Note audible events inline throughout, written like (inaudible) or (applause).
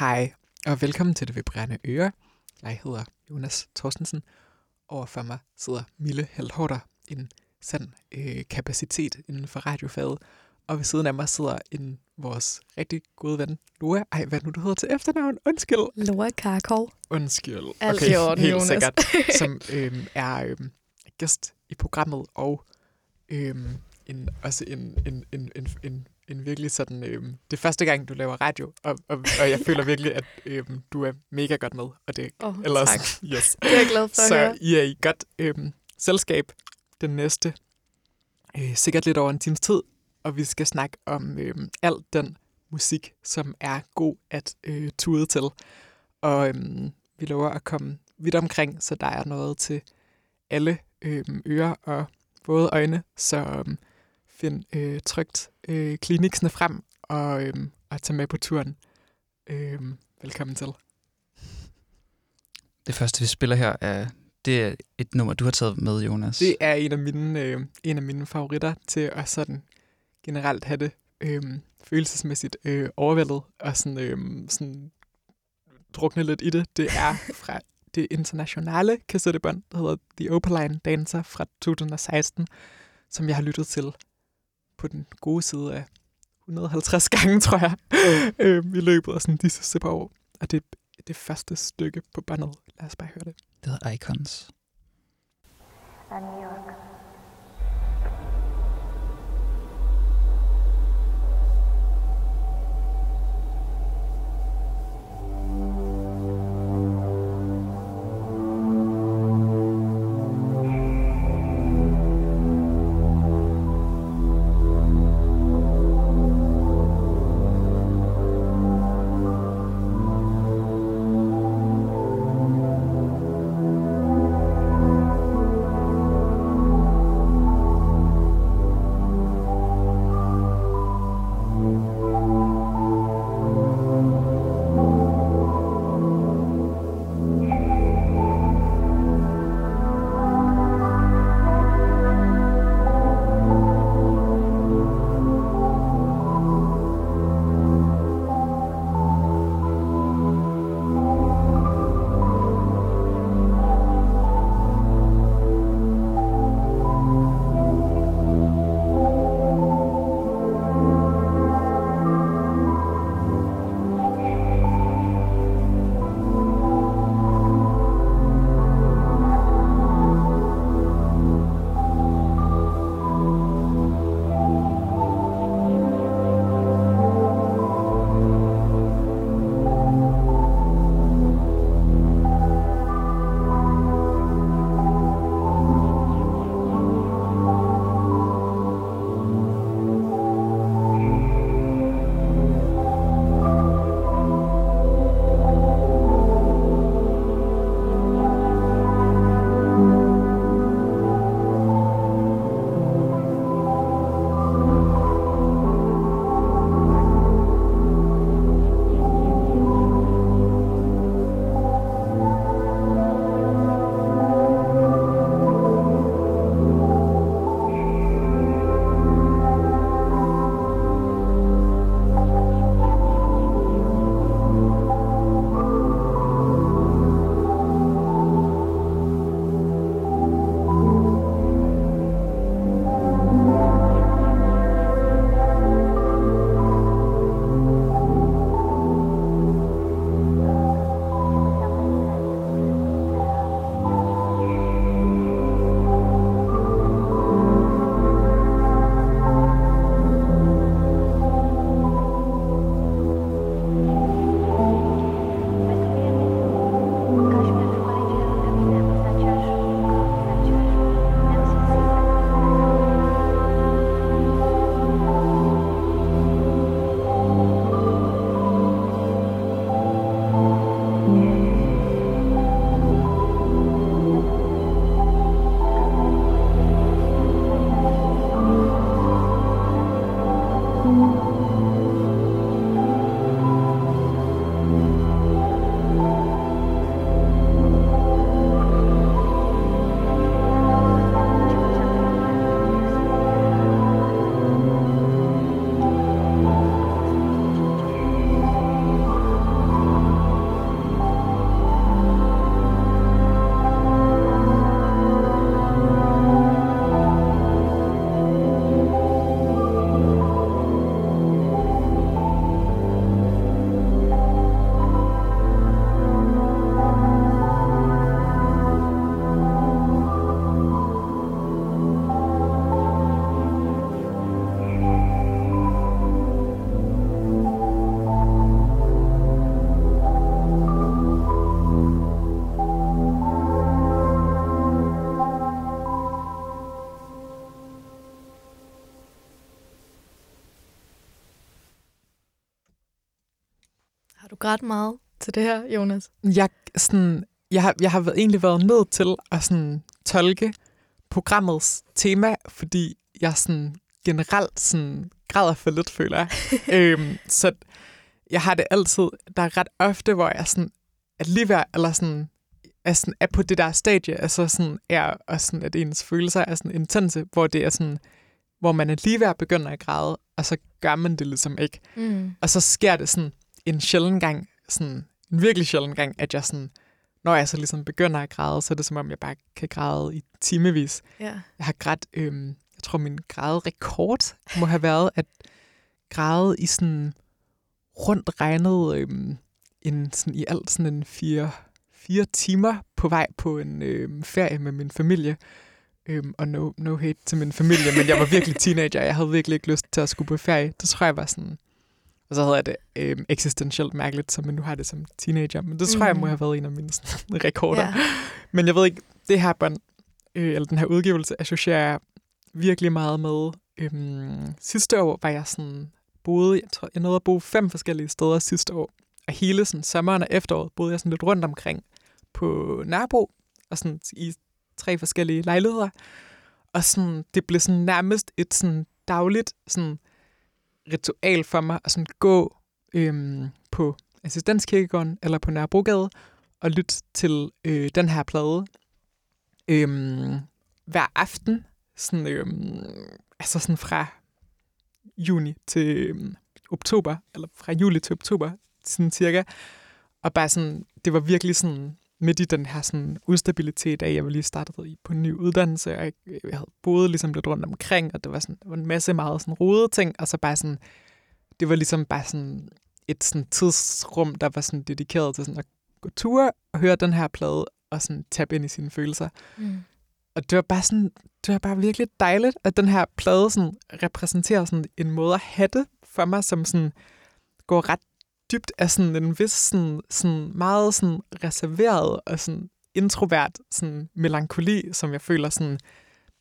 Hej, og velkommen til Det Vibrerende Øre. Jeg hedder Jonas Thorstensen. Overfor mig sidder Mille Heldhorter, en sand øh, kapacitet inden for radiofaget. Og ved siden af mig sidder en vores rigtig gode ven, Loa. Ej, hvad nu du hedder til efternavn? Undskyld. Loa Karkov. Undskyld. Alt i orden, helt Jonas. sikkert. (laughs) Som øhm, er øhm, gæst i programmet, og øhm, en, også en, en, en, en, en, en virkelig sådan... Øhm, det er første gang, du laver radio, og, og, og jeg føler virkelig, at øhm, du er mega godt med. Og det, Åh, eller, tak. (laughs) Yes. Det er jeg glad for at Så høre. I er i godt øhm, selskab den næste, øh, sikkert lidt over en times tid, og vi skal snakke om øhm, al den musik, som er god at øh, tude til. Og øhm, vi lover at komme vidt omkring, så der er noget til alle øhm, ører og våde øjne, så øhm, find øh, trygt øh, kliniksene frem og, øhm, og tag med på turen. Øhm, velkommen til. Det første, vi spiller her, er, det er et nummer, du har taget med, Jonas. Det er en af mine, øh, en af mine favoritter til at sådan generelt have det øh, følelsesmæssigt øh, overvældet og sådan, øh, sådan drukne lidt i det. Det er (laughs) fra det internationale kassettebånd, der hedder The Opaline Dancer fra 2016, som jeg har lyttet til på den gode side af 150 (laughs) gange, tror jeg, øh, i løbet af sådan de sidste par år. Og det er det første stykke på båndet. Lad os bare høre det. Det hedder Icons. and New York. Grædt meget til det her, Jonas? Jeg, sådan, jeg, har, jeg har været- egentlig været nødt til at sådan, tolke programmets tema, fordi jeg sådan, generelt sådan, græder for lidt, føler jeg. (laughs) øhm, så jeg har det altid, der er ret ofte, hvor jeg sådan, er lige ved, eller sådan, er, sådan, er på det der stadie, altså sådan, er, og sådan, at ens følelser er sådan intense, hvor det er sådan, hvor man er lige ved at begynde at græde, og så gør man det ligesom ikke. Mm. Og så sker det sådan en sjælden gang, sådan en virkelig sjælden gang, at jeg sådan, når jeg så ligesom begynder at græde, så er det som om, jeg bare kan græde i timevis. Ja. Jeg har grædt, øhm, jeg tror min græderekord må have været at græde i sådan rundt regnet øhm, en, sådan i alt sådan en fire, fire timer på vej på en øhm, ferie med min familie. Øhm, og no, no hate til min familie, men jeg var virkelig teenager. Jeg havde virkelig ikke lyst til at skulle på ferie. Det tror jeg var sådan... Og så havde jeg det øhm, eksistentielt mærkeligt, som nu har det som teenager. Men det tror mm. jeg må have været en af mine sådan, (laughs) rekorder. ja. Men jeg ved ikke, det her bånd, øh, eller den her udgivelse, associerer jeg virkelig meget med. Øhm, sidste år var jeg sådan, boede, jeg tror, jeg nåede at bo fem forskellige steder sidste år. Og hele sådan, sommeren og efteråret boede jeg sådan lidt rundt omkring på Nørrebro, og sådan i tre forskellige lejligheder. Og sådan, det blev sådan nærmest et sådan dagligt sådan ritual for mig at sådan gå øhm, på assistenskirkegården eller på Nørrebrogade og lytte til øh, den her plade øhm, hver aften, sådan, øhm, altså sådan fra juni til øhm, oktober, eller fra juli til oktober, sådan cirka. Og bare sådan, det var virkelig sådan midt i den her sådan ustabilitet af, jeg var lige startet i på en ny uddannelse, og jeg, jeg havde boet ligesom lidt rundt omkring, og det var, sådan, det var en masse meget sådan rodede ting, og så bare sådan, det var ligesom bare sådan et sådan tidsrum, der var sådan dedikeret til sådan at gå ture og høre den her plade, og sådan tabe ind i sine følelser. Mm. Og det var bare sådan, det var bare virkelig dejligt, at den her plade sådan repræsenterer sådan en måde at have det for mig, som sådan går ret dybt af sådan en vis sådan, sådan meget sådan reserveret og sådan introvert sådan melankoli, som jeg føler sådan,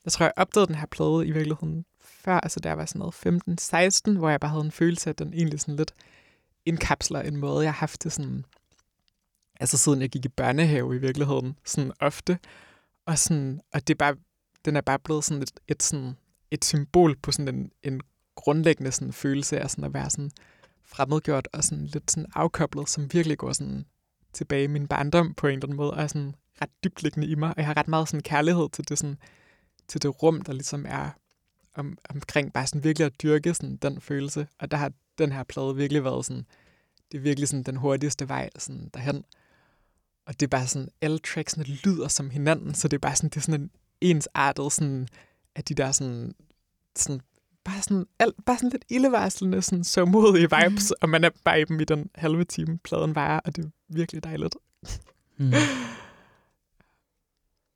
jeg tror, jeg opdagede den her plade i virkeligheden før, altså der var sådan noget 15-16, hvor jeg bare havde en følelse af, at den egentlig sådan lidt indkapsler en måde, jeg har haft det sådan, altså siden jeg gik i børnehave i virkeligheden, sådan ofte. Og, sådan, og det er bare, den er bare blevet sådan et, et, sådan, et symbol på sådan en, en grundlæggende sådan følelse af sådan at være sådan fremmedgjort og sådan lidt sådan afkoblet, som virkelig går sådan tilbage i min barndom på en eller anden måde, og er sådan ret dybt liggende i mig. Og jeg har ret meget sådan kærlighed til det, sådan, til det rum, der ligesom er om, omkring bare sådan virkelig at dyrke sådan den følelse. Og der har den her plade virkelig været sådan, det er virkelig sådan den hurtigste vej sådan derhen. Og det er bare sådan, alle tracksene lyder som hinanden, så det er bare sådan, det er sådan en ensartet sådan, at de der sådan, sådan bare sådan, alt, bare sådan lidt ildevarslende, sådan så modige vibes, mm. (laughs) og man er bare i dem i den halve time, pladen varer, og det er virkelig dejligt. Mm. (laughs)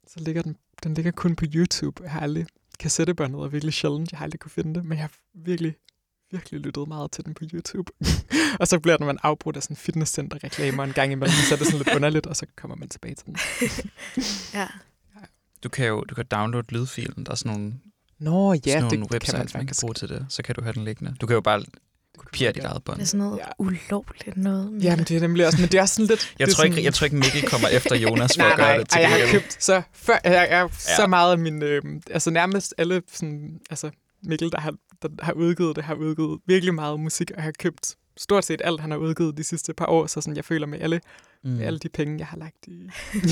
Så ligger den, den ligger kun på YouTube. Jeg har aldrig, kassettebåndet er virkelig sjældent, jeg har aldrig kunne finde det, men jeg har virkelig, virkelig lyttet meget til den på YouTube. (laughs) og så bliver den man afbrudt af sådan fitnesscenter-reklamer en gang imellem, så er det sådan lidt underligt, og så kommer man tilbage til den. Ja. Du kan jo du kan downloade lydfilen. Der er sådan nogle, Nå ja, sådan det nogle kan man websites, man, kan faktisk. bruge til det. Så kan du have den liggende. Du kan jo bare kopiere dit eget bånd. Det er sådan noget Ja. ulovligt noget. men- Jamen, det er nemlig også, men det er sådan lidt... Jeg tror, ikke, jeg tror ikke, Mikkel kommer efter Jonas for nej, at gøre nej, det til jeg har købt så, før, jeg, jeg, jeg, så Ja. meget af min, øh, altså nærmest alle sådan, altså Mikkel, der har, der har udgivet det, har udgivet virkelig meget musik, og jeg har købt stort set alt, han har udgivet de sidste par år, så sådan, jeg føler med alle, mm. med alle de penge, jeg har lagt i,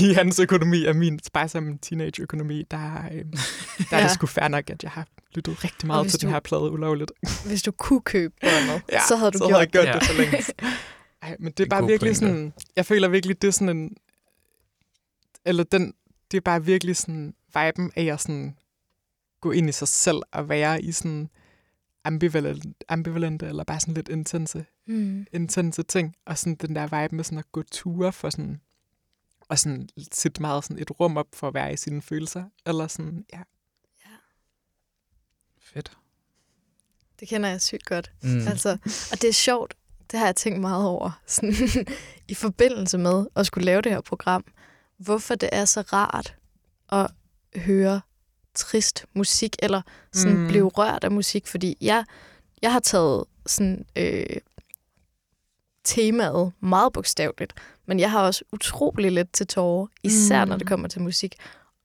i hans økonomi, og min sparsomme teenage-økonomi, der, øh, (laughs) der ja. er Ja. det sgu fair nok, at jeg har lyttet rigtig meget til den du- her plade ulovligt. Hvis du kunne købe båndet, (laughs) Ja, så havde du så gjort havde gjort det. det for længe. (laughs) Ej, men det er En bare virkelig pointe. sådan, jeg føler virkelig, det er sådan en, eller den, det er bare virkelig sådan viben af at sådan gå ind i sig selv og være i sådan ambivalent, ambivalente eller bare sådan lidt intense, Mm. intense ting. Og sådan den der vibe med sådan at gå ture for sådan, og sådan sætte meget sådan et rum op for at være i sine følelser. Eller sådan, ja. Fedt. Det kender jeg sygt godt. Mm. Altså, og det er sjovt, det har jeg tænkt meget over, sådan, (laughs) i forbindelse med at skulle lave det her program, hvorfor det er så rart at høre trist musik, eller sådan mm. blive rørt af musik, fordi jeg, jeg har taget sådan, øh, temaet meget bogstaveligt. Men jeg har også utrolig let til tårer, især mm. når det Mm. kommer til musik.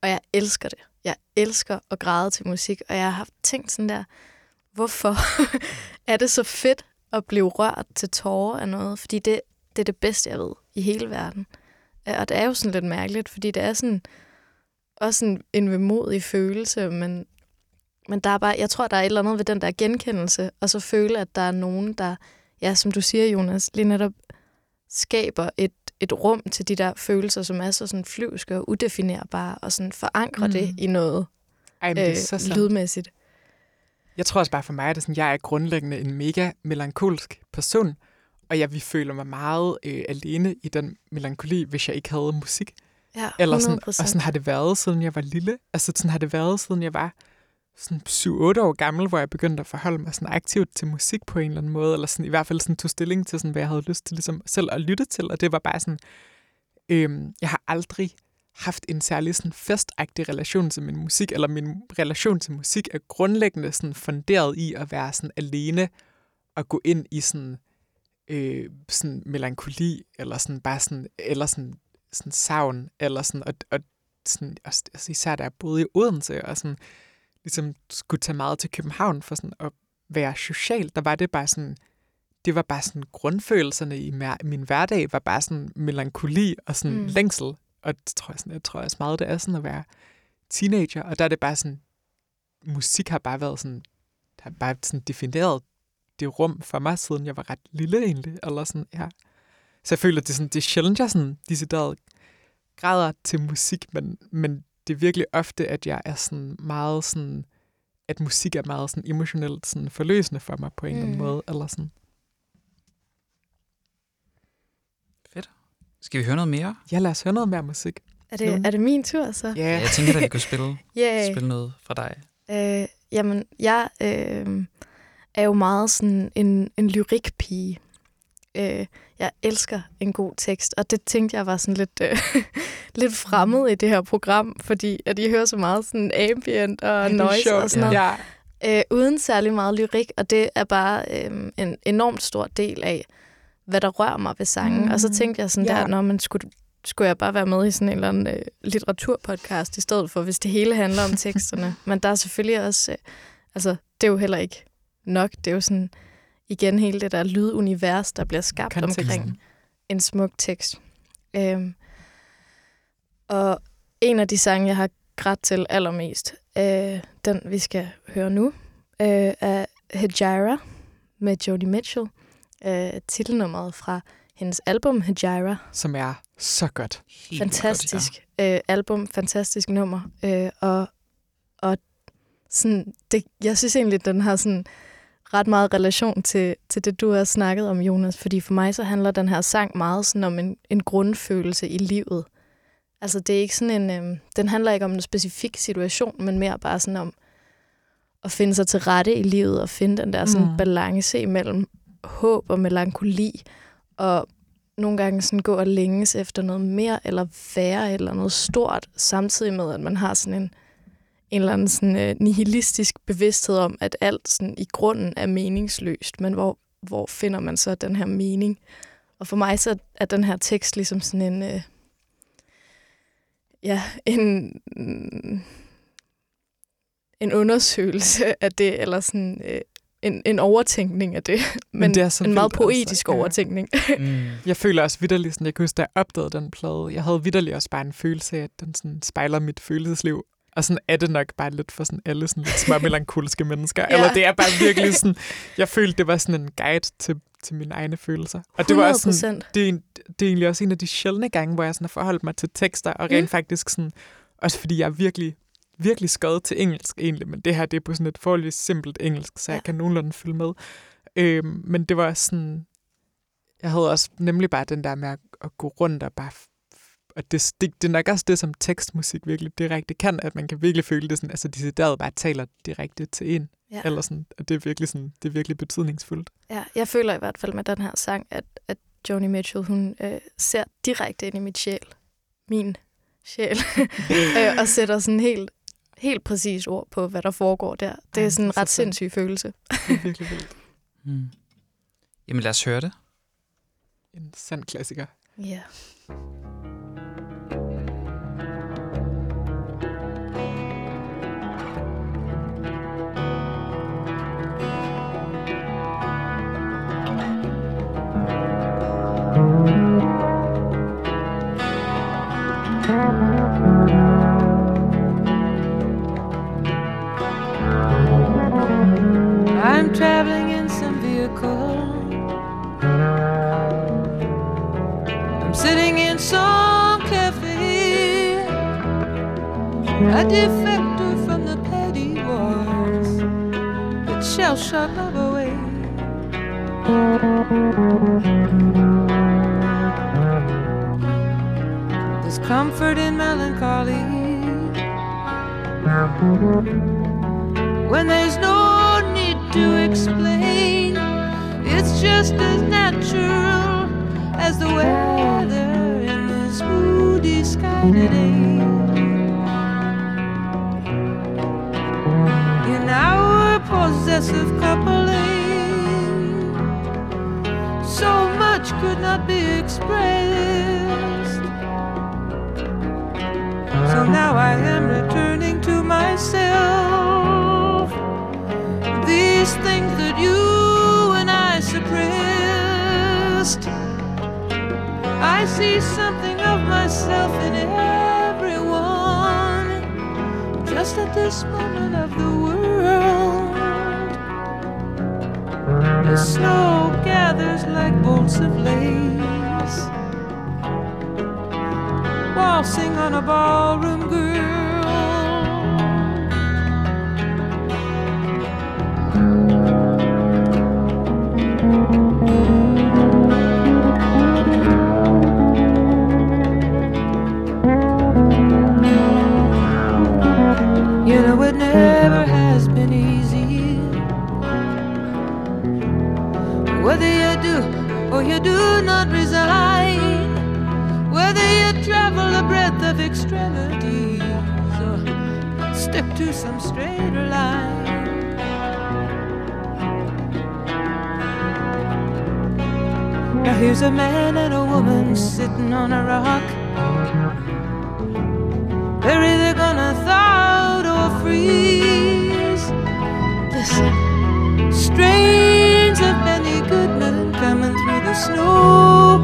Og jeg elsker det. Jeg elsker at græde til musik, og jeg har haft tænkt sådan der, hvorfor (laughs) er det så fedt at blive rørt til tårer af noget? Fordi det, det er det bedste, jeg ved i hele verden. Og det er jo sådan lidt mærkeligt, fordi det er sådan også en, en vemodig følelse, men, men der er bare, jeg tror, der er et eller andet ved den der genkendelse, og så føle, at der er nogen, der, ja, som du siger, Jonas, lige netop skaber et, et rum til de der følelser, som er så sådan flyvske og udefinerbare, og sådan forankrer mm. det i noget Ej, men det er så øh, sandt. lydmæssigt. Jeg tror også bare for mig, at det sådan, jeg er grundlæggende en mega melankolsk person, og jeg vil føle mig meget øh, alene i den melankoli, hvis jeg ikke havde musik. Ja, Eller sådan, 100%. og sådan har det været, siden jeg var lille. Altså sådan har det været, siden jeg var sådan 7-8 år gammel, hvor jeg begyndte at forholde mig sådan aktivt til musik på en eller anden måde, eller sådan, i hvert fald sådan tog stilling til, sådan, hvad jeg havde lyst til ligesom, selv at lytte til, og det var bare sådan, øhm, jeg har aldrig haft en særlig sådan festagtig relation til min musik, eller min relation til musik er grundlæggende sådan funderet i at være sådan alene og gå ind i sådan, øh, sådan melankoli, eller sådan bare sådan, eller sådan, sådan savn, eller sådan, og, og sådan, også, altså især da jeg boede i Odense, og sådan, ligesom skulle tage meget til København for sådan at være social, der var det bare sådan, det var bare sådan grundfølelserne i min hverdag, var bare sådan melankoli og sådan Mm. længsel, og det tror jeg, sådan, jeg tror også meget, det er sådan at være teenager, og der er det bare sådan, musik har bare været sådan, har bare sådan defineret det rum for mig, siden jeg var ret lille egentlig, eller sådan, ja. Så jeg føler, det er, sådan, det er sjældent, jeg sådan decideret græder til musik, men, men det er virkelig ofte, at jeg er sådan meget sådan, at musik er meget sådan emotionelt sådan forløsende for mig på en mm. eller anden Mm. måde, eller sådan. Skal vi høre noget mere? Ja, lad os høre noget mere musik. Er det, er det min tur så? Ja, Jeg tænker, at vi kunne (laughs) spille, Yeah. spille noget fra dig. Øh, jamen, jeg øh, er jo meget sådan en, en lyrikpige. Øh, jeg elsker en god tekst, og det tænkte jeg var sådan lidt, øh, (laughs) lidt fremmed i det her program, fordi at I hører så meget sådan ambient og noise sjovt. og sådan noget. Ja. øh, uden særlig meget lyrik, og det er bare øh, en enormt stor del af, hvad der rører mig ved sangen. Mm. Og så Mm, tænkte jeg sådan ja. der, når man skulle, skulle jeg bare være med i sådan en eller anden øh, litteraturpodcast i stedet for, hvis det hele handler om teksterne. (laughs) Men der er selvfølgelig også, øh, altså det er jo heller ikke nok, det er jo sådan igen hele det der lydunivers, der bliver skabt Konteksten. omkring en smuk tekst. Øhm, og en af de sange, jeg har grædt til allermest, øh, den vi skal høre nu, øh, er Hejira med Joni Mitchell. Øh, titelnummeret fra hendes album Hejira. Som er så godt. Helt Fantastisk øh, album, fantastisk nummer. Øh, og og sådan, det, jeg synes egentlig, den har sådan ret meget relation til, til det, du har snakket om, Jonas. Fordi for mig så handler den her sang meget sådan om en, en grundfølelse i livet. Altså det er ikke sådan en, øh, den handler ikke om en specifik situation, men mere bare sådan om at finde sig til rette i livet og finde den der sådan Mm. balance imellem håb og melankoli og nogle gange sådan gå og længes efter noget mere eller værre eller noget stort, samtidig med, at man har sådan en, en eller anden sådan, øh, nihilistisk bevidsthed om, at alt sådan, i grunden er meningsløst, men hvor, hvor finder man så den her mening? Og for mig så er den her tekst ligesom sådan en, øh, ja, en, mm, en undersøgelse af det, eller sådan øh, en, en overtænkning af det, men, (laughs) Men det er så en meget altså. poetisk Ja. overtænkning. (laughs) Mm. Jeg føler også vidderligt, sådan, jeg kan huske, da jeg opdagede den plade, jeg havde vidderligt også bare en følelse af, at den sådan spejler mit følelsesliv. Og sådan er det nok bare lidt for sådan alle sådan lidt små (laughs) melankoliske mennesker. Ja. Eller det er bare virkelig sådan, jeg følte, det var sådan en guide til, til mine egne følelser. Og det var også sådan, 100%. det er, det er egentlig også en af de sjældne gange, hvor jeg sådan har forholdt mig til tekster, og rent Mm. mm. faktisk sådan, også fordi jeg er virkelig, virkelig skøjet til engelsk egentlig, men det her det er på sådan et forholdsvis simpelt engelsk, så Ja. jeg kan nogenlunde følge med. Øhm, men det var sådan, jeg havde også nemlig bare den der med at, at gå rundt og bare og det, det, det er nok også det, som tekstmusik virkelig direkte kan, at man kan virkelig føle det sådan, altså decideret bare taler direkte til en, Ja. eller sådan, og det er virkelig sådan, det er virkelig betydningsfuldt. Ja, jeg føler i hvert fald med den her sang, at, at Joni Mitchell, hun øh, ser direkte ind i mit sjæl. Min sjæl. (laughs) øh, og sætter sådan helt, helt præcis ord på, hvad der foregår der. Det Ej, er sådan en ret sindssyg følelse. Det er virkelig vildt. (laughs) Mm. Jamen lad os høre det. en sand klassiker. Ja. I'm traveling in some vehicle. I'm sitting in some cafe. A defector from the petty wars that shall shock love away. There's comfort in melancholy when there's no to explain. It's just as natural as the weather in this moody sky today. In our possessive coupling, so much could not be expressed. So now I am returning to myself. I. I see something of myself in everyone. Just at this moment of the world, the snow gathers like bolts of lace waltzing on a ballroom girl. You do not resign, whether you travel the breadth of extremities or stick to some straighter line. Now here's a man and a woman sitting on a rock. They're either gonna thaw or freeze. Listen, Goodman coming through the snow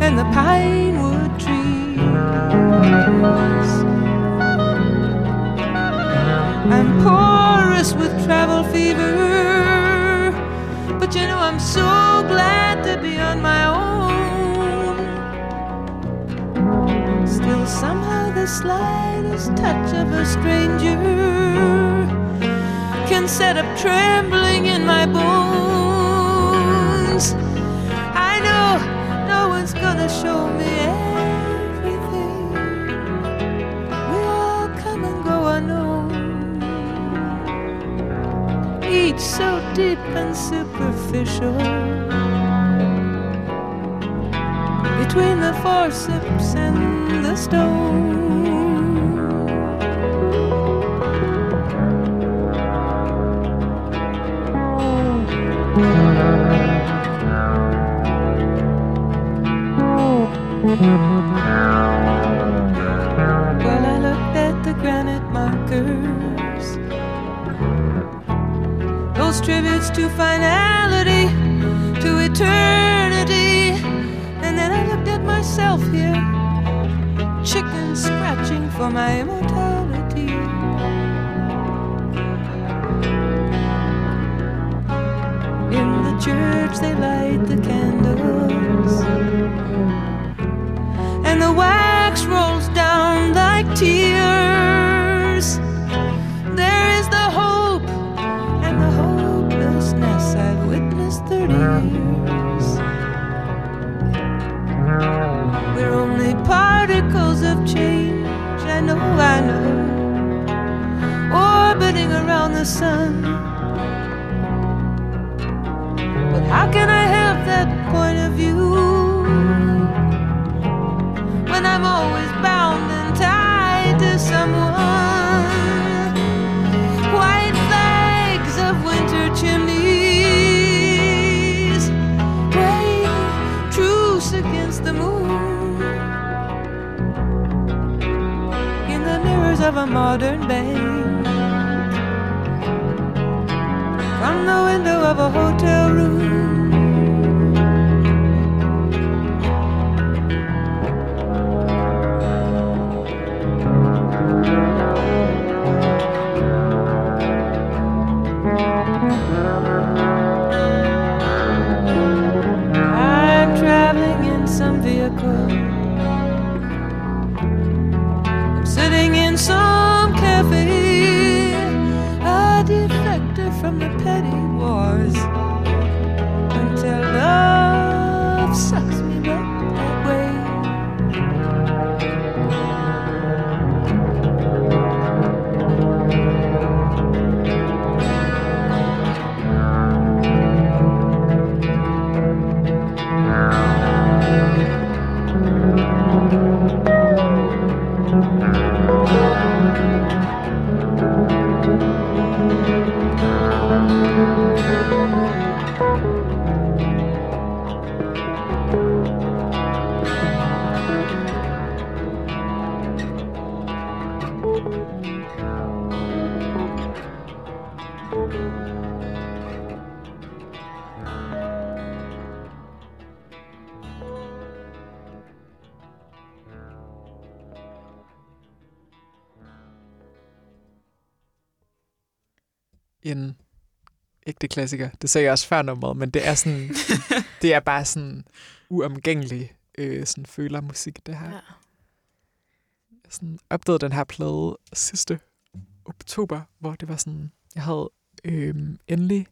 and the pine wood trees. I'm porous with travel fever, but you know I'm so glad to be on my own. Still, somehow, the slightest touch of a stranger can set up trembling in my bones. I know no one's gonna show me everything. We all come and go unknown, each so deep and superficial. Between the forceps and the stone. To finality, to eternity, and then I looked at myself here, chicken scratching for my immortality. In the church, they light the candles and the wax sun. But how can I have that point of view? when I'm always bound and tied to someone. White flags of winter chimneys, brave, true against the moon. In the mirrors of a modern bank. From the window of a hotel room. Ægte klassiker. Det sagde jeg også før nummeret, men det er sådan, (laughs) det er bare sådan uomgængelig øh, sådan følermusik, det her. Ja. Jeg sådan opdagede den her plade sidste oktober, hvor det var sådan, jeg havde øh, endelig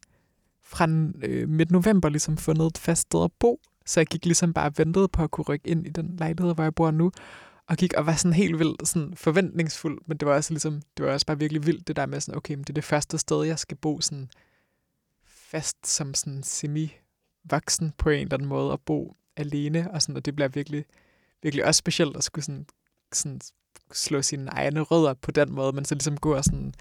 fra øh, midt november ligesom fundet et fast sted at bo, så jeg gik ligesom bare og ventede på at kunne rykke ind i den lejlighed, hvor jeg bor nu, og gik og var sådan helt vildt sådan forventningsfuld, men det var også ligesom, det var også bare virkelig vildt, det der med sådan, okay, men det er det første sted, jeg skal bo sådan fast som sådan semi-voksen på en eller anden måde, at bo alene, og, sådan, og det bliver virkelig, virkelig også specielt at skulle sådan, sådan slå sine egne rødder på den måde, men så ligesom gå og sådan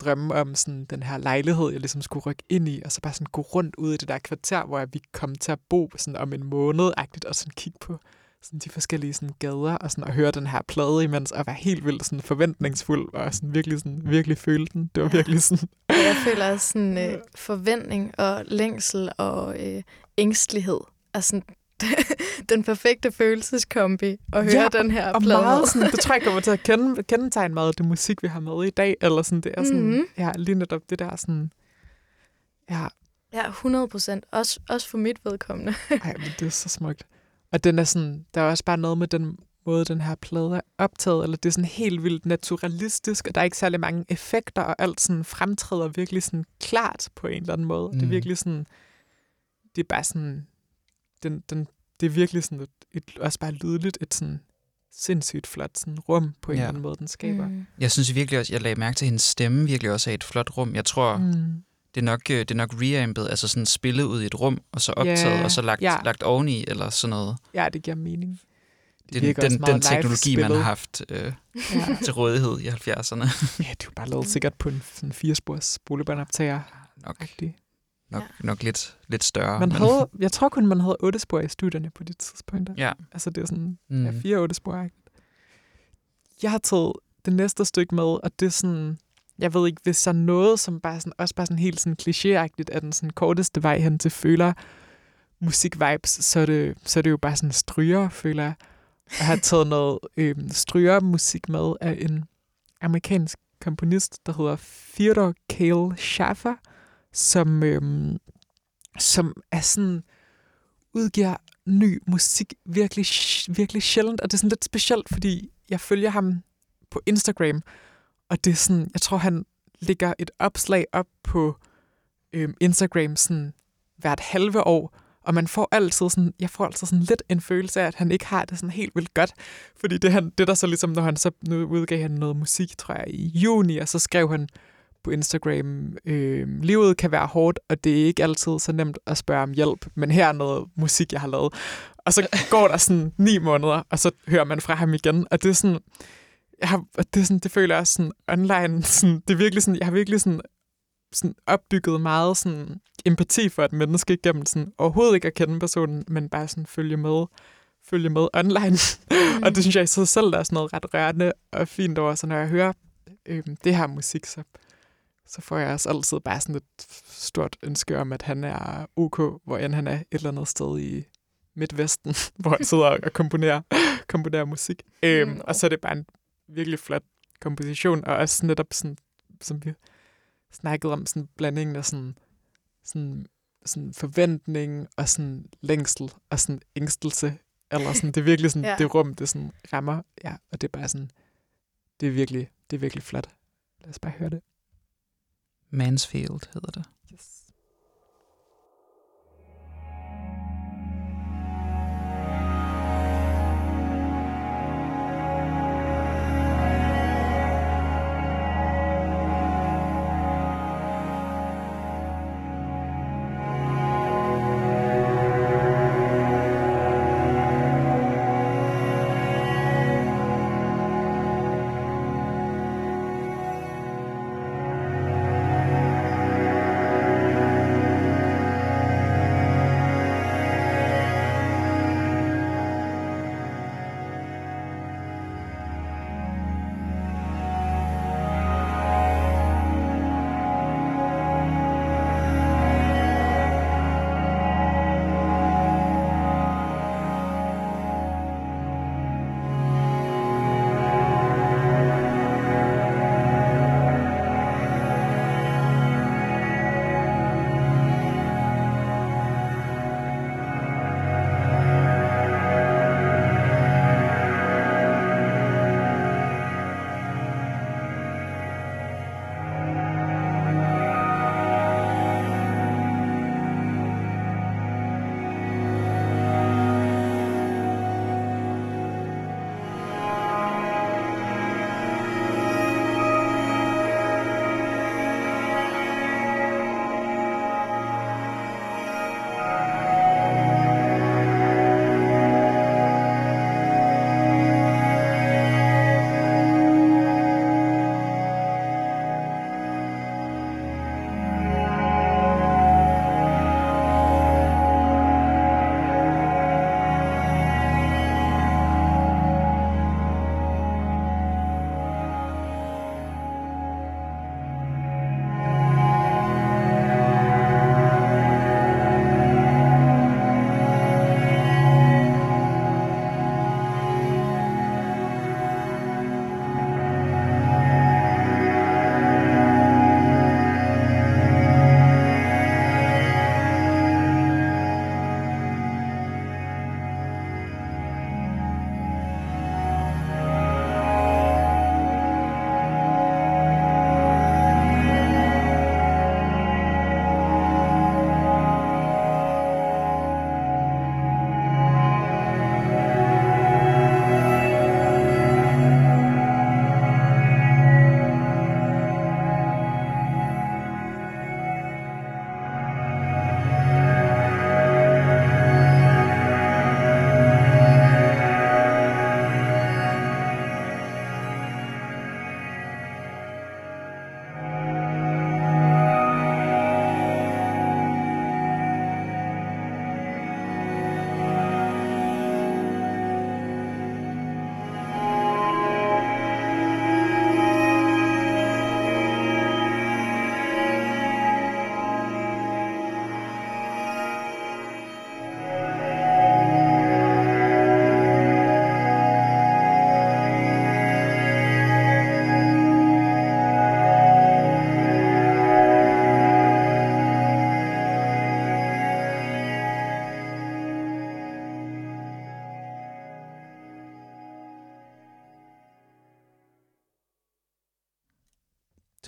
drømme om sådan den her lejlighed, jeg ligesom skulle rykke ind i, og så bare sådan gå rundt ud i det der kvarter, hvor jeg vi kom til at bo sådan om en måned-agtigt, og sådan kigge på sådan de forskellige sådan gader, og sådan at høre den her plade imens, og være helt vildt sådan forventningsfuld, og sådan virkelig, sådan, virkelig føle den. Det var virkelig sådan... Og jeg føler også sådan øh, forventning og længsel og øh, ængstelighed er sådan (laughs) den perfekte følelseskombi at høre Ja, den her og plade. meget sådan, det tror jeg kommer til at (laughs) kende, kendetegne meget det musik, vi har med i dag, eller sådan, det er sådan, Mhm. mm-hmm. ja, lige netop det der sådan, ja, Ja, 100 procent. Også, også for mit vedkommende. ej, men det er så smukt. Og den er sådan, der er også bare noget med den måde, den her plade er optaget, eller det er sådan helt vildt naturalistisk, og der er ikke særlig mange effekter, og alt sådan fremtræder virkelig sådan klart på en eller anden måde. Mm. Det er Mm. virkelig sådan, det er bare sådan, den, den, det er virkelig sådan et, et, også bare lydligt, et sådan sindssygt flot sådan rum på en Ja. eller anden måde, den skaber. Mm. Jeg synes virkelig også, jeg lagde mærke til hendes stemme virkelig også er et flot rum. Jeg tror, mm. Det, er nok, øh, det er nok reampet, altså sådan spillet ud i et rum, og så optaget, Ja, og så lagt, ja. lagt oveni, eller sådan noget. Ja, det giver mening. Det, virker den, meget den teknologi, man har haft øh, Ja. til rådighed i 70'erne. (laughs) ja, det er jo bare lavet sikkert på en sådan firespors spolebåndoptager. nok -agtig. nok, Ja. nok lidt, lidt større. Man havde, jeg tror kun, man havde otte spor i studierne på de tidspunkter. Ja. Altså, det er sådan Mm. ja, fire otte spor. Jeg har taget det næste stykke med, og det er sådan, jeg ved ikke, hvis der er noget, som bare sådan, også bare sådan helt sådan klichéagtigt er den sådan korteste vej hen til føler musik-vibes, så er, det, så er det jo bare sådan stryger, føler jeg. Jeg har taget noget stryger strygermusik med af en amerikansk komponist, der hedder Theodore Cale Schaffer, som, øh, som er sådan, udgiver ny musik virkelig, virkelig sjældent, og det er sådan lidt specielt, fordi jeg følger ham på Instagram, og det er sådan, jeg tror, han lægger et opslag op på øhm, Instagram sådan hvert halve år, og man får altid sådan, jeg får altid sådan lidt en følelse af, at han ikke har det sådan helt vildt godt. Fordi det, han, det der så ligesom, når han så, nu udgav han noget musik, tror jeg, i juni, og så skrev han på Instagram, øh, livet kan være hårdt, og det er ikke altid så nemt at spørge om hjælp, men her er noget musik, jeg har lavet. Og så går der sådan ni måneder, og så hører man fra ham igen, og det er sådan, jeg har, det, er sådan, det føler jeg sådan online, sådan, det er virkelig sådan, jeg har virkelig sådan sådan opbygget meget sådan empati for et menneske gennem sådan overhovedet ikke at kende personen, men bare sådan følge med, følge med online. Mm. og det synes jeg i sig selv der er sådan noget ret rørende og fint over, så når jeg hører øhm, det her musik, så, så får jeg også altid bare sådan et stort ønske om, at han er ok, hvor end han er et eller andet sted i Midtvesten, (laughs) hvor han sidder og komponerer, komponerer musik. Øhm, Mm. og så er det bare en virkelig flot komposition, og også netop sådan, som vi snakkede om, sådan blandingen af sådan, sådan, sådan forventning og sådan længsel og sådan ængstelse. Eller sådan, det er virkelig sådan, Ja. (laughs) ja. det rum, det sådan rammer. Ja, og det er bare sådan, det er virkelig, det er virkelig flot. Lad os bare høre det. Mansfield hedder det. Yes.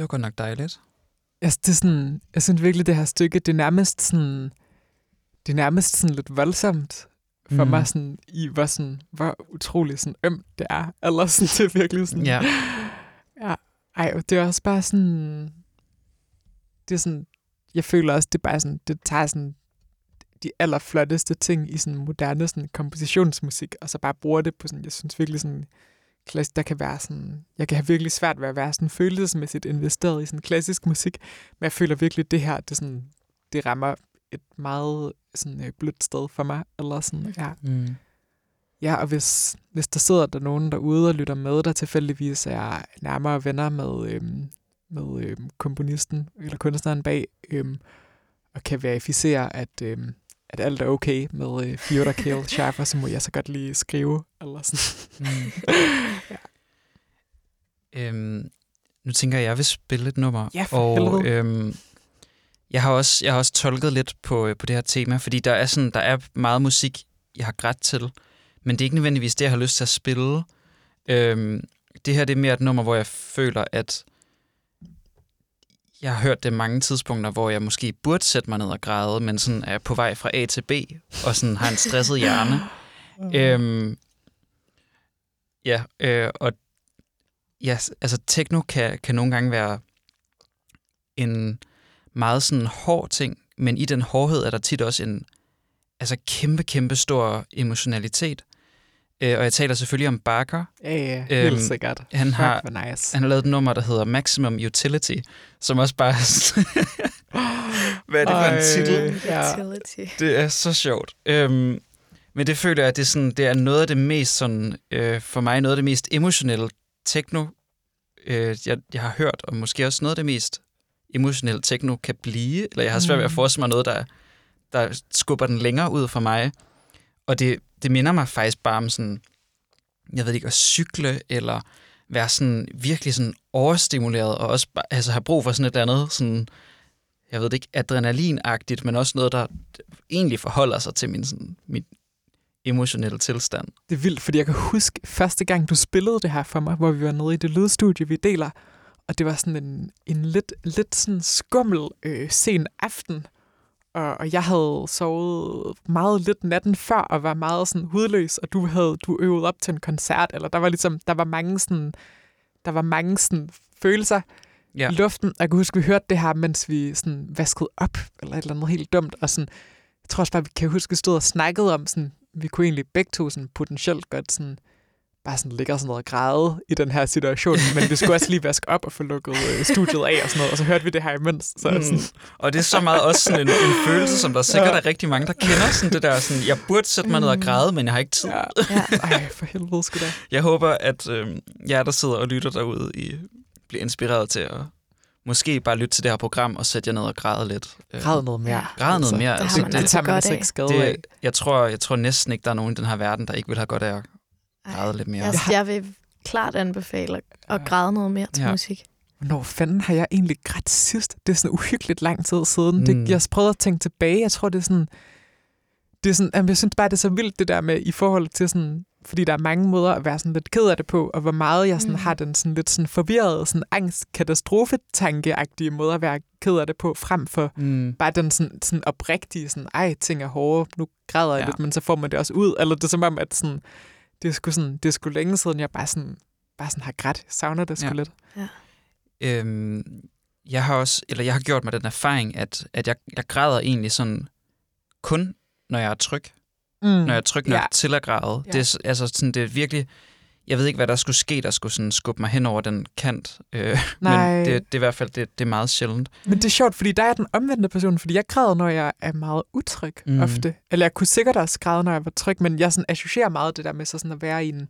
Var godt nok dejligt. Altså, det er sådan, jeg synes virkelig, det her stykke, det er nærmest sådan, det er nærmest sådan lidt voldsomt for Mm. mig, sådan, i hvor, sådan, hvor utrolig sådan ømt det er. (laughs) Eller sådan, det er virkelig sådan, Ja. (laughs) ja. Ej, det er også bare sådan, det er sådan, jeg føler også, det er bare sådan, det tager sådan de allerflotteste ting i sådan moderne sådan kompositionsmusik, og så bare bruger det på sådan, jeg synes virkelig sådan klass, der kan være sådan, jeg kan have virkelig svært ved at være sådan følelsesmæssigt investeret i sådan klassisk musik, men jeg føler virkelig, at det her, det, sådan, det rammer et meget sådan, øh, blødt sted for mig, eller sådan, ja. Mm. Ja, og hvis, hvis der sidder der nogen derude og lytter med, der tilfældigvis er nærmere venner med, øhm, med øhm, komponisten eller kunstneren bag, øhm, og kan verificere, at, øhm, at alt er okay med øh, Fiona Kale Schaffer, så må jeg så godt lige skrive. Eller sådan. Mm. (laughs) Ja. Øhm, nu tænker jeg, at jeg vil spille et nummer. Ja, for og helvede. øhm, jeg, har også, jeg har også tolket lidt på, øh, på det her tema, fordi der er, sådan, der er meget musik, jeg har grædt til, men det er ikke nødvendigvis det, jeg har lyst til at spille. Øhm, det her det er mere et nummer, hvor jeg føler, at jeg har hørt det mange tidspunkter, hvor jeg måske burde sætte mig ned og græde, men sådan er på vej fra A til B, og sådan har en stresset hjerne. (laughs) Øhm, ja, øh, og ja, altså techno kan, kan nogle gange være en meget sådan hård ting, men i den hårdhed er der tit også en altså kæmpe, kæmpe stor emotionalitet. Øh, og jeg taler selvfølgelig om Barker. Ja, ja, helt Øhm, sikkert. Han Fuck, har, hvor nice. han har lavet et nummer, der hedder Maximum Utility, som også bare... (laughs) Hvad er det for en titel? Ja. Utility. Det er så sjovt. Øhm, men det føler jeg, at det er, sådan, det er noget af det mest sådan, øh, for mig noget af det mest emotionelle techno, øh, jeg, jeg har hørt, og måske også noget af det mest emotionelle techno kan blive. Eller jeg har svært ved at Mm. forestille mig noget, der, der skubber den længere ud for mig. Og det, det minder mig faktisk bare om sådan, jeg ved ikke, at cykle, eller være sådan virkelig sådan overstimuleret, og også bare, altså have brug for sådan et eller andet, sådan, jeg ved det ikke, adrenalinagtigt, men også noget, der egentlig forholder sig til min, sådan, min emotionelle tilstand. Det er vildt, fordi jeg kan huske første gang, du spillede det her for mig, hvor vi var nede i det lydstudie, vi deler. Og det var sådan en, en lidt, lidt sådan skummel øh, sen aften. Og, og jeg havde sovet meget lidt natten før, og var meget sådan hudløs, og du havde du øvet op til en koncert, eller der var ligesom, der var mange sådan, der var mange sådan følelser Ja. i luften. Jeg kan huske, vi hørte det her, mens vi sådan vaskede op, eller et eller andet helt dumt, og sådan, jeg tror også bare, vi kan huske, vi stod og snakkede om sådan, vi kunne egentlig begge to sådan potentielt godt sådan, bare sådan ligge og sådan noget og græde i den her situation, men vi skulle også lige vaske op og få lukket øh, studiet af og sådan noget, og så hørte vi det her imens. Så mm. sådan, Og det er så meget også sådan en, en følelse, som der sikkert Ja. er rigtig mange, der kender. Sådan det der, sådan, jeg burde sætte mig ned og græde, men jeg har ikke tid. ja. Ja. Ej, for helvede sgu da. Jeg håber, at øh, jer, der sidder og lytter derude, I bliver inspireret til at måske bare lytte til det her program og sætte jer ned og græde lidt. Øh, Græd noget mere. Ja. Græd noget mere. Det altså, har man det, det altså tager man altså af. ikke skade af. det, jeg, tror, jeg tror næsten ikke, der er nogen i den her verden, der ikke vil have godt af at græde lidt mere. Jeg, jeg vil klart anbefale at, græde noget mere til Ja. musik. Hvornår fanden har jeg egentlig grædt sidst? Det er sådan uhyggeligt lang tid siden. Mm. Det, jeg prøvede at tænke tilbage. Jeg tror, det er sådan... Det er sådan, jamen, jeg synes bare, det er så vildt, det der med i forhold til sådan... Fordi der er mange måder at være sådan lidt ked af det på, og hvor meget jeg sådan Mm. har den sådan lidt sådan forvirrede, sådan angst katastrofetankeagtige måde at være ked af det på, frem for Mm. bare den sådan, sådan oprigtige, sådan, ej, ting er hårde, nu græder jeg Ja. lidt, men så får man det også ud. Eller det er som om, at sådan, det er sgu, sådan, det er sgu længe siden, jeg bare sådan, bare sådan har grædt. Jeg savner det sgu Ja. lidt. Øhm, jeg har også, eller jeg har gjort mig den erfaring, at, at jeg, jeg græder egentlig sådan kun, når jeg er tryg. Mm. Når jeg er tryg nok Ja. ja. til at græde. Ja. Det, er, altså, sådan, det er virkelig... Jeg ved ikke, hvad der skulle ske, der skulle sådan skubbe mig hen over den kant. Øh, Nej. men det, det er i hvert fald det, det er meget sjældent. Men det er sjovt, fordi der er den omvendte person, fordi jeg græder, når jeg er meget utryg mm. Ofte. Eller jeg kunne sikkert også græde, når jeg var tryg, men jeg sådan associerer meget det der med så sådan at være i en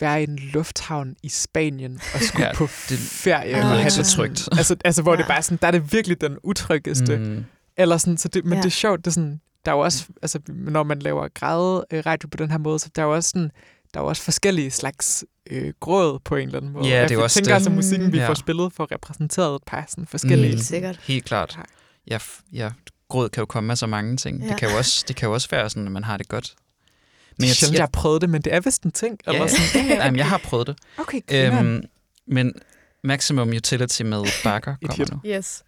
være i en lufthavn i Spanien og skulle ja, på det ferie. lyder og ikke have så det- trygt. Altså, altså hvor ja. det bare er sådan, der er det virkelig den utryggeste. Mm. Eller sådan, så det, men ja. Ja. det er sjovt, det er sådan, der er jo også, altså når man laver græde øh, radio på den her måde, så der er jo også sådan, der er jo også forskellige slags øh, gråd på en eller anden måde. Ja, det er jeg også tænker det. altså, at musikken, vi Ja. får spillet, får repræsenteret et par sådan forskellige. Mm. Helt sikkert. Helt klart. Ja. Ja, ja, gråd kan jo komme af så mange ting. Ja. Ja. Det, kan jo også, det kan jo også være sådan, at man har det godt. Men jeg, sjældent, jeg har prøvet det, men det er vist en ting. Ja, Eller sådan. (laughs) ja. Jamen, jeg har prøvet det. Okay, øhm, men Maximum Utility med Bakker (laughs) kommer nu. Yes.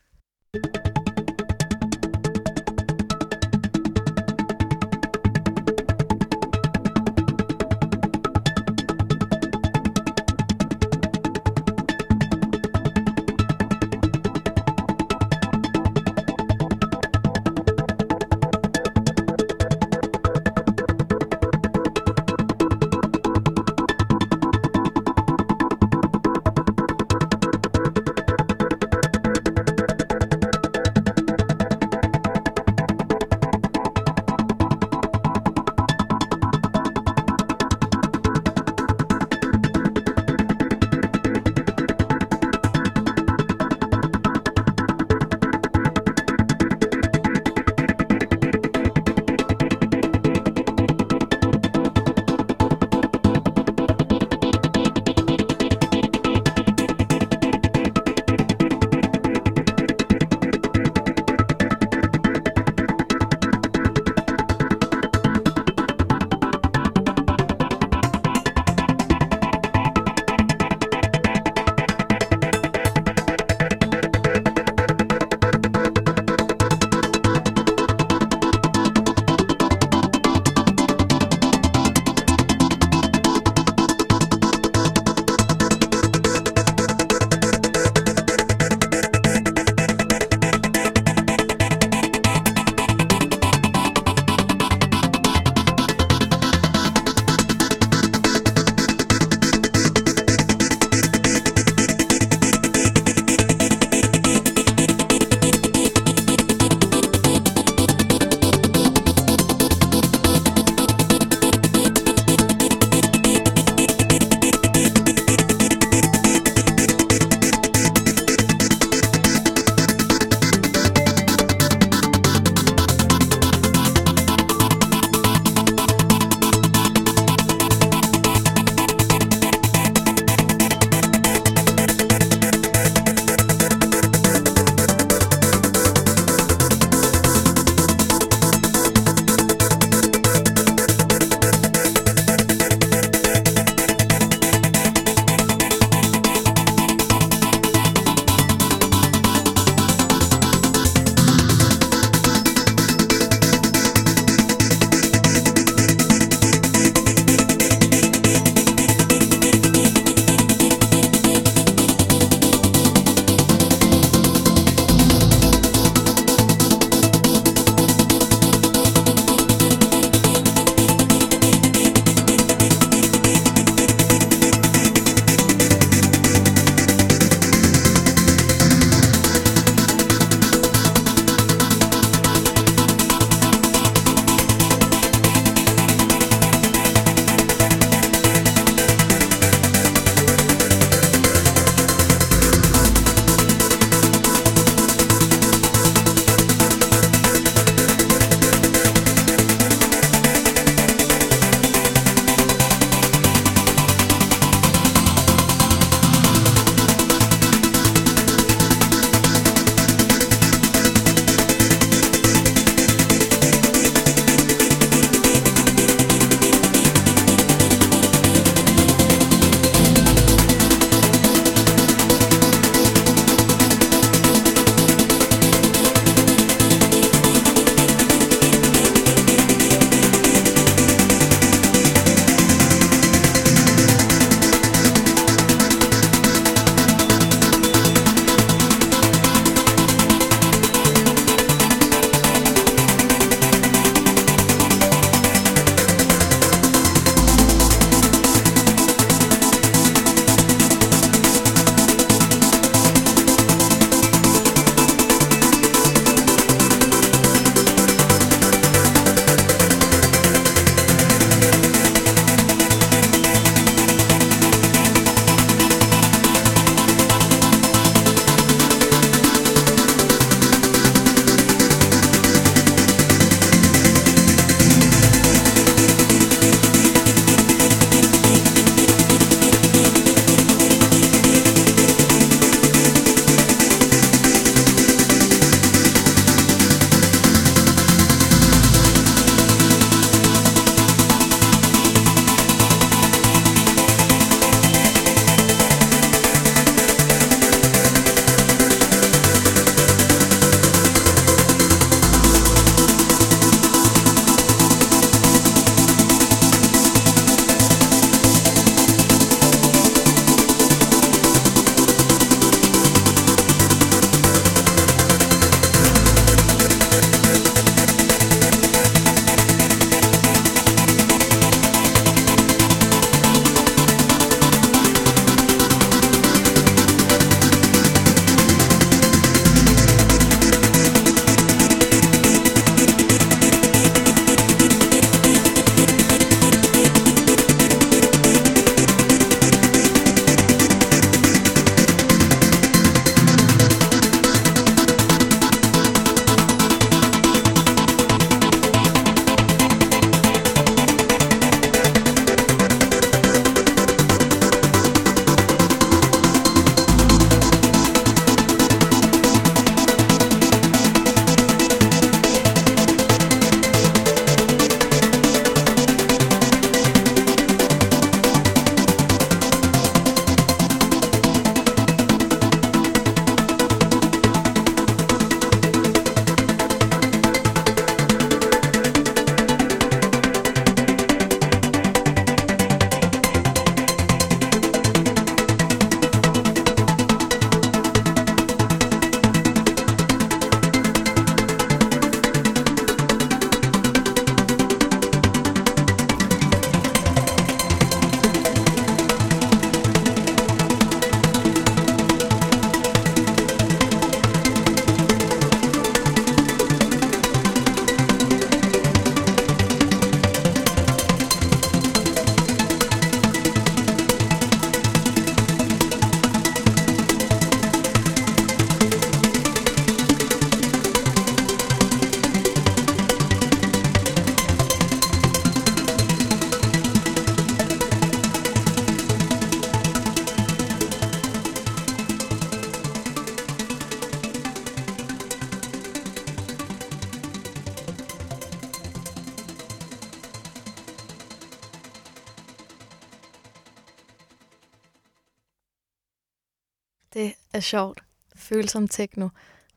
Sjovt. Følsom techno.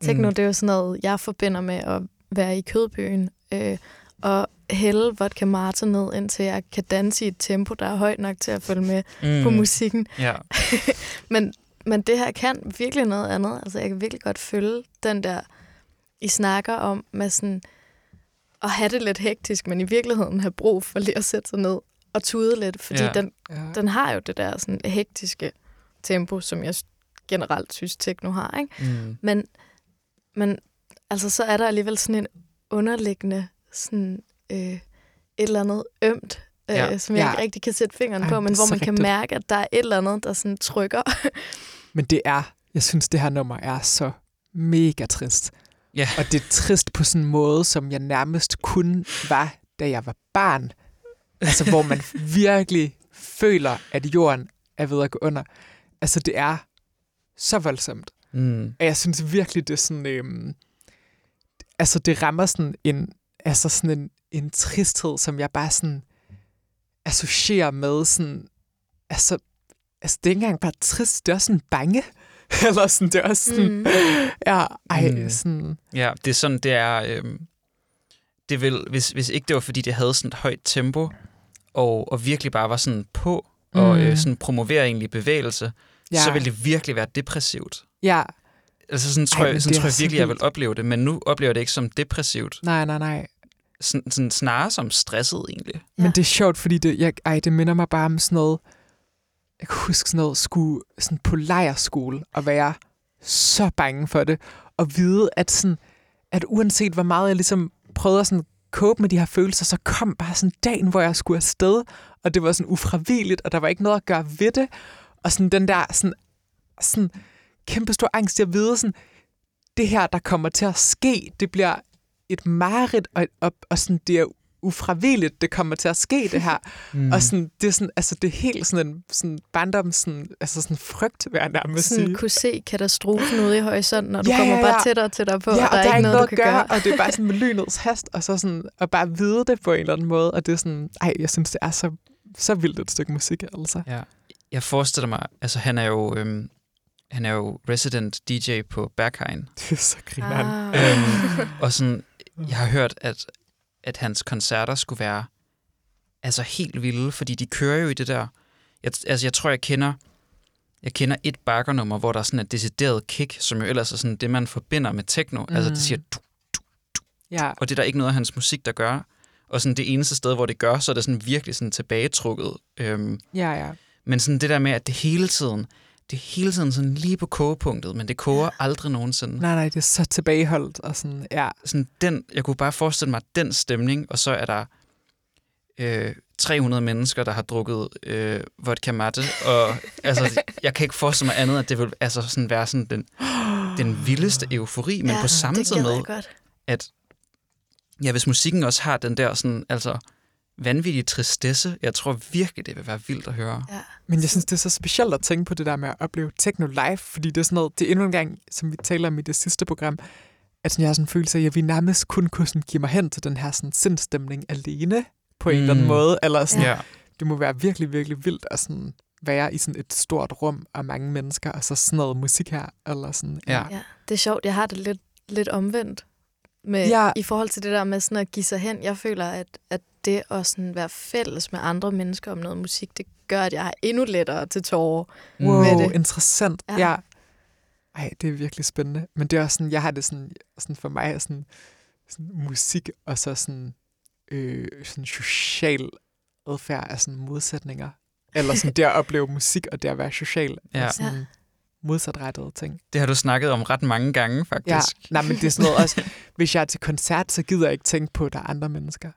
Techno, Mm. det er jo sådan noget, jeg forbinder med at være i kødbyen øh, og hælde vodka mate ned, indtil jeg kan danse i et tempo, der er højt nok til at følge med mm. på musikken. Ja. (laughs) Men, men det her kan virkelig noget andet. Altså, jeg kan virkelig godt følge den der, I snakker om, med sådan at have det lidt hektisk, men i virkeligheden have brug for lige at sætte sig ned og tude lidt, fordi ja. den, Ja. den har jo det der sådan hektiske tempo, som jeg generelt synes, techno har, ikke? Mm. Men, men altså, så er der alligevel sådan en underliggende sådan, øh, et eller andet ømt, øh, Ja. som jeg Ja. ikke rigtig kan sætte fingeren Ej, på, men hvor man kan rigtigt. mærke, at der er et eller andet, der sådan trykker. (laughs) Men det er, jeg synes, det her nummer er så mega trist. Ja. Og det er trist på sådan en måde, som jeg nærmest kun var, da jeg var barn. Altså, hvor man (laughs) virkelig føler, at jorden er ved at gå under. Altså, det er så voldsomt. Mm. Og jeg synes virkelig, det er sådan... Øhm, altså, det rammer sådan en, altså sådan en, en tristhed, som jeg bare sådan associerer med sådan... Altså, altså, det er ikke engang bare trist, det er også sådan bange. (laughs) Eller sådan, det er også sådan... Mm. (laughs) Ja, ej, Mm. sådan... Ja, det er sådan, det er... Øhm, det vil, hvis, hvis ikke det var, fordi det havde sådan et højt tempo, og, og virkelig bare var sådan på, og Mm. øh, sådan promoverer egentlig bevægelse, Ja, så ville det virkelig være depressivt. ja, Altså sådan tror, Ej, jeg, men sådan det tror jeg så virkelig, jeg vil opleve det, men nu oplever jeg det ikke som depressivt. nej, nej, nej. Sådan, sådan snarere som stresset egentlig. Men Ja. det er sjovt, fordi det, jeg, ej, det minder mig bare om sådan noget... Jeg kan huske sådan noget, skulle sådan på lejerskole og være så bange for det. Og vide, at, sådan, at uanset hvor meget jeg ligesom prøvede at sådan cope med de her følelser, så kom bare sådan dagen, hvor jeg skulle afsted. Og det var sådan ufravilligt, og der var ikke noget at gøre ved det. Og sådan den der sådan, sådan kæmpe stor angst, jeg vide sådan, det her, der kommer til at ske, det bliver et mareridt, og, og, og sådan, det er ufravilligt, det kommer til at ske, det her. (laughs) Mm. Og sådan, det er sådan, altså det er helt sådan en sådan barndom, sådan, altså sådan frygt, vil jeg nærmest sådan sige. kunne se katastrofen ude i horisonten, og du Ja, kommer ja, bare ja. tættere og tættere på, ja, og der, er ikke noget, du kan gøre. og det er bare sådan med (laughs) lynets hast, og så sådan, at bare vide det på en eller anden måde, og det er sådan, ej, jeg synes, det er så, så vildt et stykke musik, altså. Ja. Jeg forestiller mig, altså han er jo, øhm, han er jo resident DJ på Berghain. (laughs) Det er så grineren. Ah. Øhm, (laughs) og sådan, jeg har hørt, at, at hans koncerter skulle være altså helt vilde, fordi de kører jo i det der... Jeg, altså, jeg tror, jeg kender, jeg kender et bakkernummer, hvor der er sådan et decideret kick, som jo ellers er sådan det, man forbinder med techno. Mm. Altså, det siger du, Ja, og det er der ikke noget af hans musik, der gør. Og sådan det eneste sted, hvor det gør, så er det sådan virkelig sådan tilbagetrukket. Øhm, ja, ja. Men sådan det der med, at det hele tiden, det er hele tiden sådan lige på kogepunktet, men det koger aldrig nogensinde. Nej, nej, det er så tilbageholdt, og sådan, ja. sådan den, jeg kunne bare forestille mig den stemning, og så er der øh, 300 mennesker, der har drukket øh, vodka mate, og (laughs) altså, jeg kan ikke forestille mig andet, at det vil altså sådan være sådan den, den vildeste eufori, men ja, på samme tid med, godt. at ja, hvis musikken også har den der sådan, altså vanvittige tristesse, jeg tror virkelig, det vil være vildt at høre. Ja. Men jeg synes, det er så specielt at tænke på det der med at opleve techno live, fordi det er sådan noget, det er endnu en gang, som vi taler om i det sidste program, at sådan, jeg har sådan en følelse af, at vi nærmest kun kunne sådan give mig hen til den her sådan sindstemning alene, på en eller anden Mm. måde, eller sådan, Ja. det må være virkelig, virkelig vildt at sådan være i sådan et stort rum af mange mennesker, og så sådan noget musik her, eller sådan. Ja. Ja, det er sjovt. Jeg har det lidt, lidt omvendt med, ja. i forhold til det der med sådan at give sig hen. Jeg føler, at, at det at sådan være fælles med andre mennesker om noget musik, det gør, at jeg har endnu lettere til tårer. Wow, med det. interessant. Ja. Ja. ja. Ej, det er virkelig spændende. Men det er også sådan, jeg har det sådan, sådan for mig sådan, sådan musik og så sådan, øh, sådan social adfærd er sådan modsætninger. Eller sådan det at (laughs) opleve musik og det at være social Ja. er sådan modsatrettede ting. Det har du snakket om ret mange gange, Ja, faktisk. nej, men det er sådan noget også, hvis jeg er til koncert, så gider jeg ikke tænke på, at der er andre mennesker.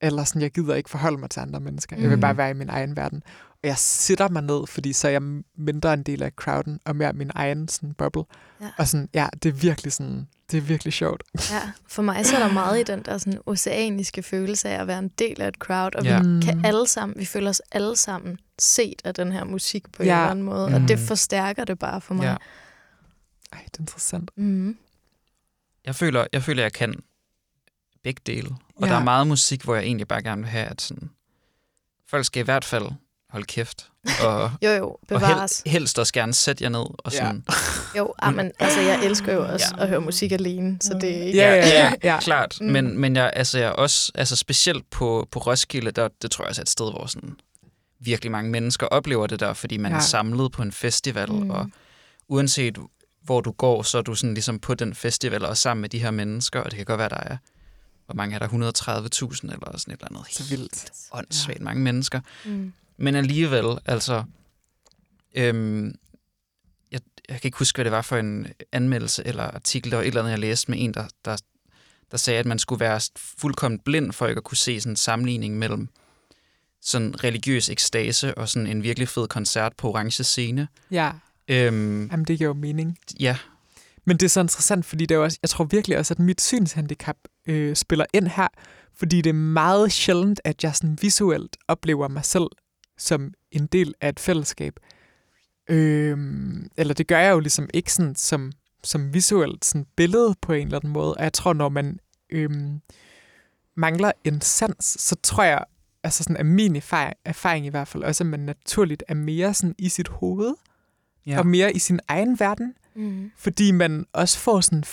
Eller sådan, jeg gider ikke forholde mig til andre mennesker. Jeg vil Mm. bare være i min egen verden. Og jeg sætter mig ned, fordi så er jeg mindre en del af crowden, og mere min egen sådan, bubble. Ja. Og sådan, ja, det er virkelig sådan, det er virkelig sjovt. Ja, for mig så er der meget i den der sådan oceaniske følelse af at være en del af et crowd, og Ja. Mm. vi kan alle sammen, vi føler os alle sammen set af den her musik på Ja. en eller anden måde, Mm. og det forstærker det bare for mig. Ja. Ej, det er interessant. Mm. Jeg føler, jeg føler, jeg kan begge dele. Og Ja. der er meget musik, hvor jeg egentlig bare gerne vil have, at sådan, folk skal i hvert fald hold kæft. Og, (laughs) Jo, jo, og bevares. hel, helst også gerne sætte jer ned. Og Ja. sådan, (laughs) Jo, ah, men altså, jeg elsker jo også at høre musik alene, så det er ikke... Ja, ja, ja. ja. klart. Mm. Men, men jeg, altså, jeg er også, altså specielt på, på Roskilde, der, det tror jeg også er et sted, hvor sådan, virkelig mange mennesker oplever det der, fordi man Ja. ja. er samlet på en festival, mm. og uanset hvor du går, så er du sådan ligesom på den festival og sammen med de her mennesker, og det kan godt være, der er, hvor mange er der, 130.000 eller sådan et eller andet Så helt vildt. åndssvagt mange mennesker. Mm. Men alligevel, altså... Øhm, jeg, jeg kan ikke huske, hvad det var for en anmeldelse eller artikel. Der var et eller andet, jeg læste med en, der, der, der sagde, at man skulle være fuldkommen blind for ikke at kunne se sådan en sammenligning mellem sådan religiøs ekstase og sådan en virkelig fed koncert på orange scene. Ja, Øhm, jamen det giver jo mening. ja, men det er så interessant, fordi det er også, jeg tror virkelig også, at mit synshandicap øh, spiller ind her, fordi det er meget sjældent, at jeg sådan visuelt oplever mig selv som en del af et fællesskab. Øh, eller det gør jeg jo ligesom ikke sådan som, som visuelt sådan billede på en eller anden måde. Og jeg tror, når man øh, mangler en sans, så tror jeg, altså sådan er min erfaring, erfaring i hvert fald også, at man naturligt er mere sådan i sit hoved, ja. og mere i sin egen verden Mm. fordi man også får sådan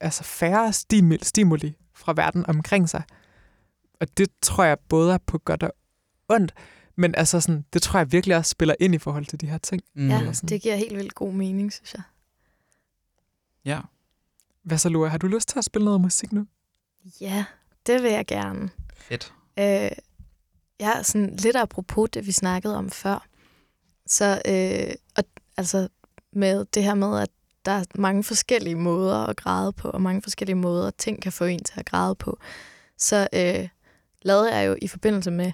altså færre stimuli, stimuli fra verden omkring sig. Og det tror jeg både er på godt og ondt, men altså sådan, det tror jeg virkelig også spiller ind i forhold til de her ting. Mm. Ja, det giver helt vildt god mening, synes jeg. ja. Hvad så, Lua? Har du lyst til at spille noget musik nu? Ja, det vil jeg gerne. Fedt. Øh, ja, sådan lidt apropos det, vi snakkede om før. Så øh, og, altså med det her med, at der er mange forskellige måder at græde på, og mange forskellige måder, ting kan få en til at græde på. Så øh, lavede jeg jo i forbindelse med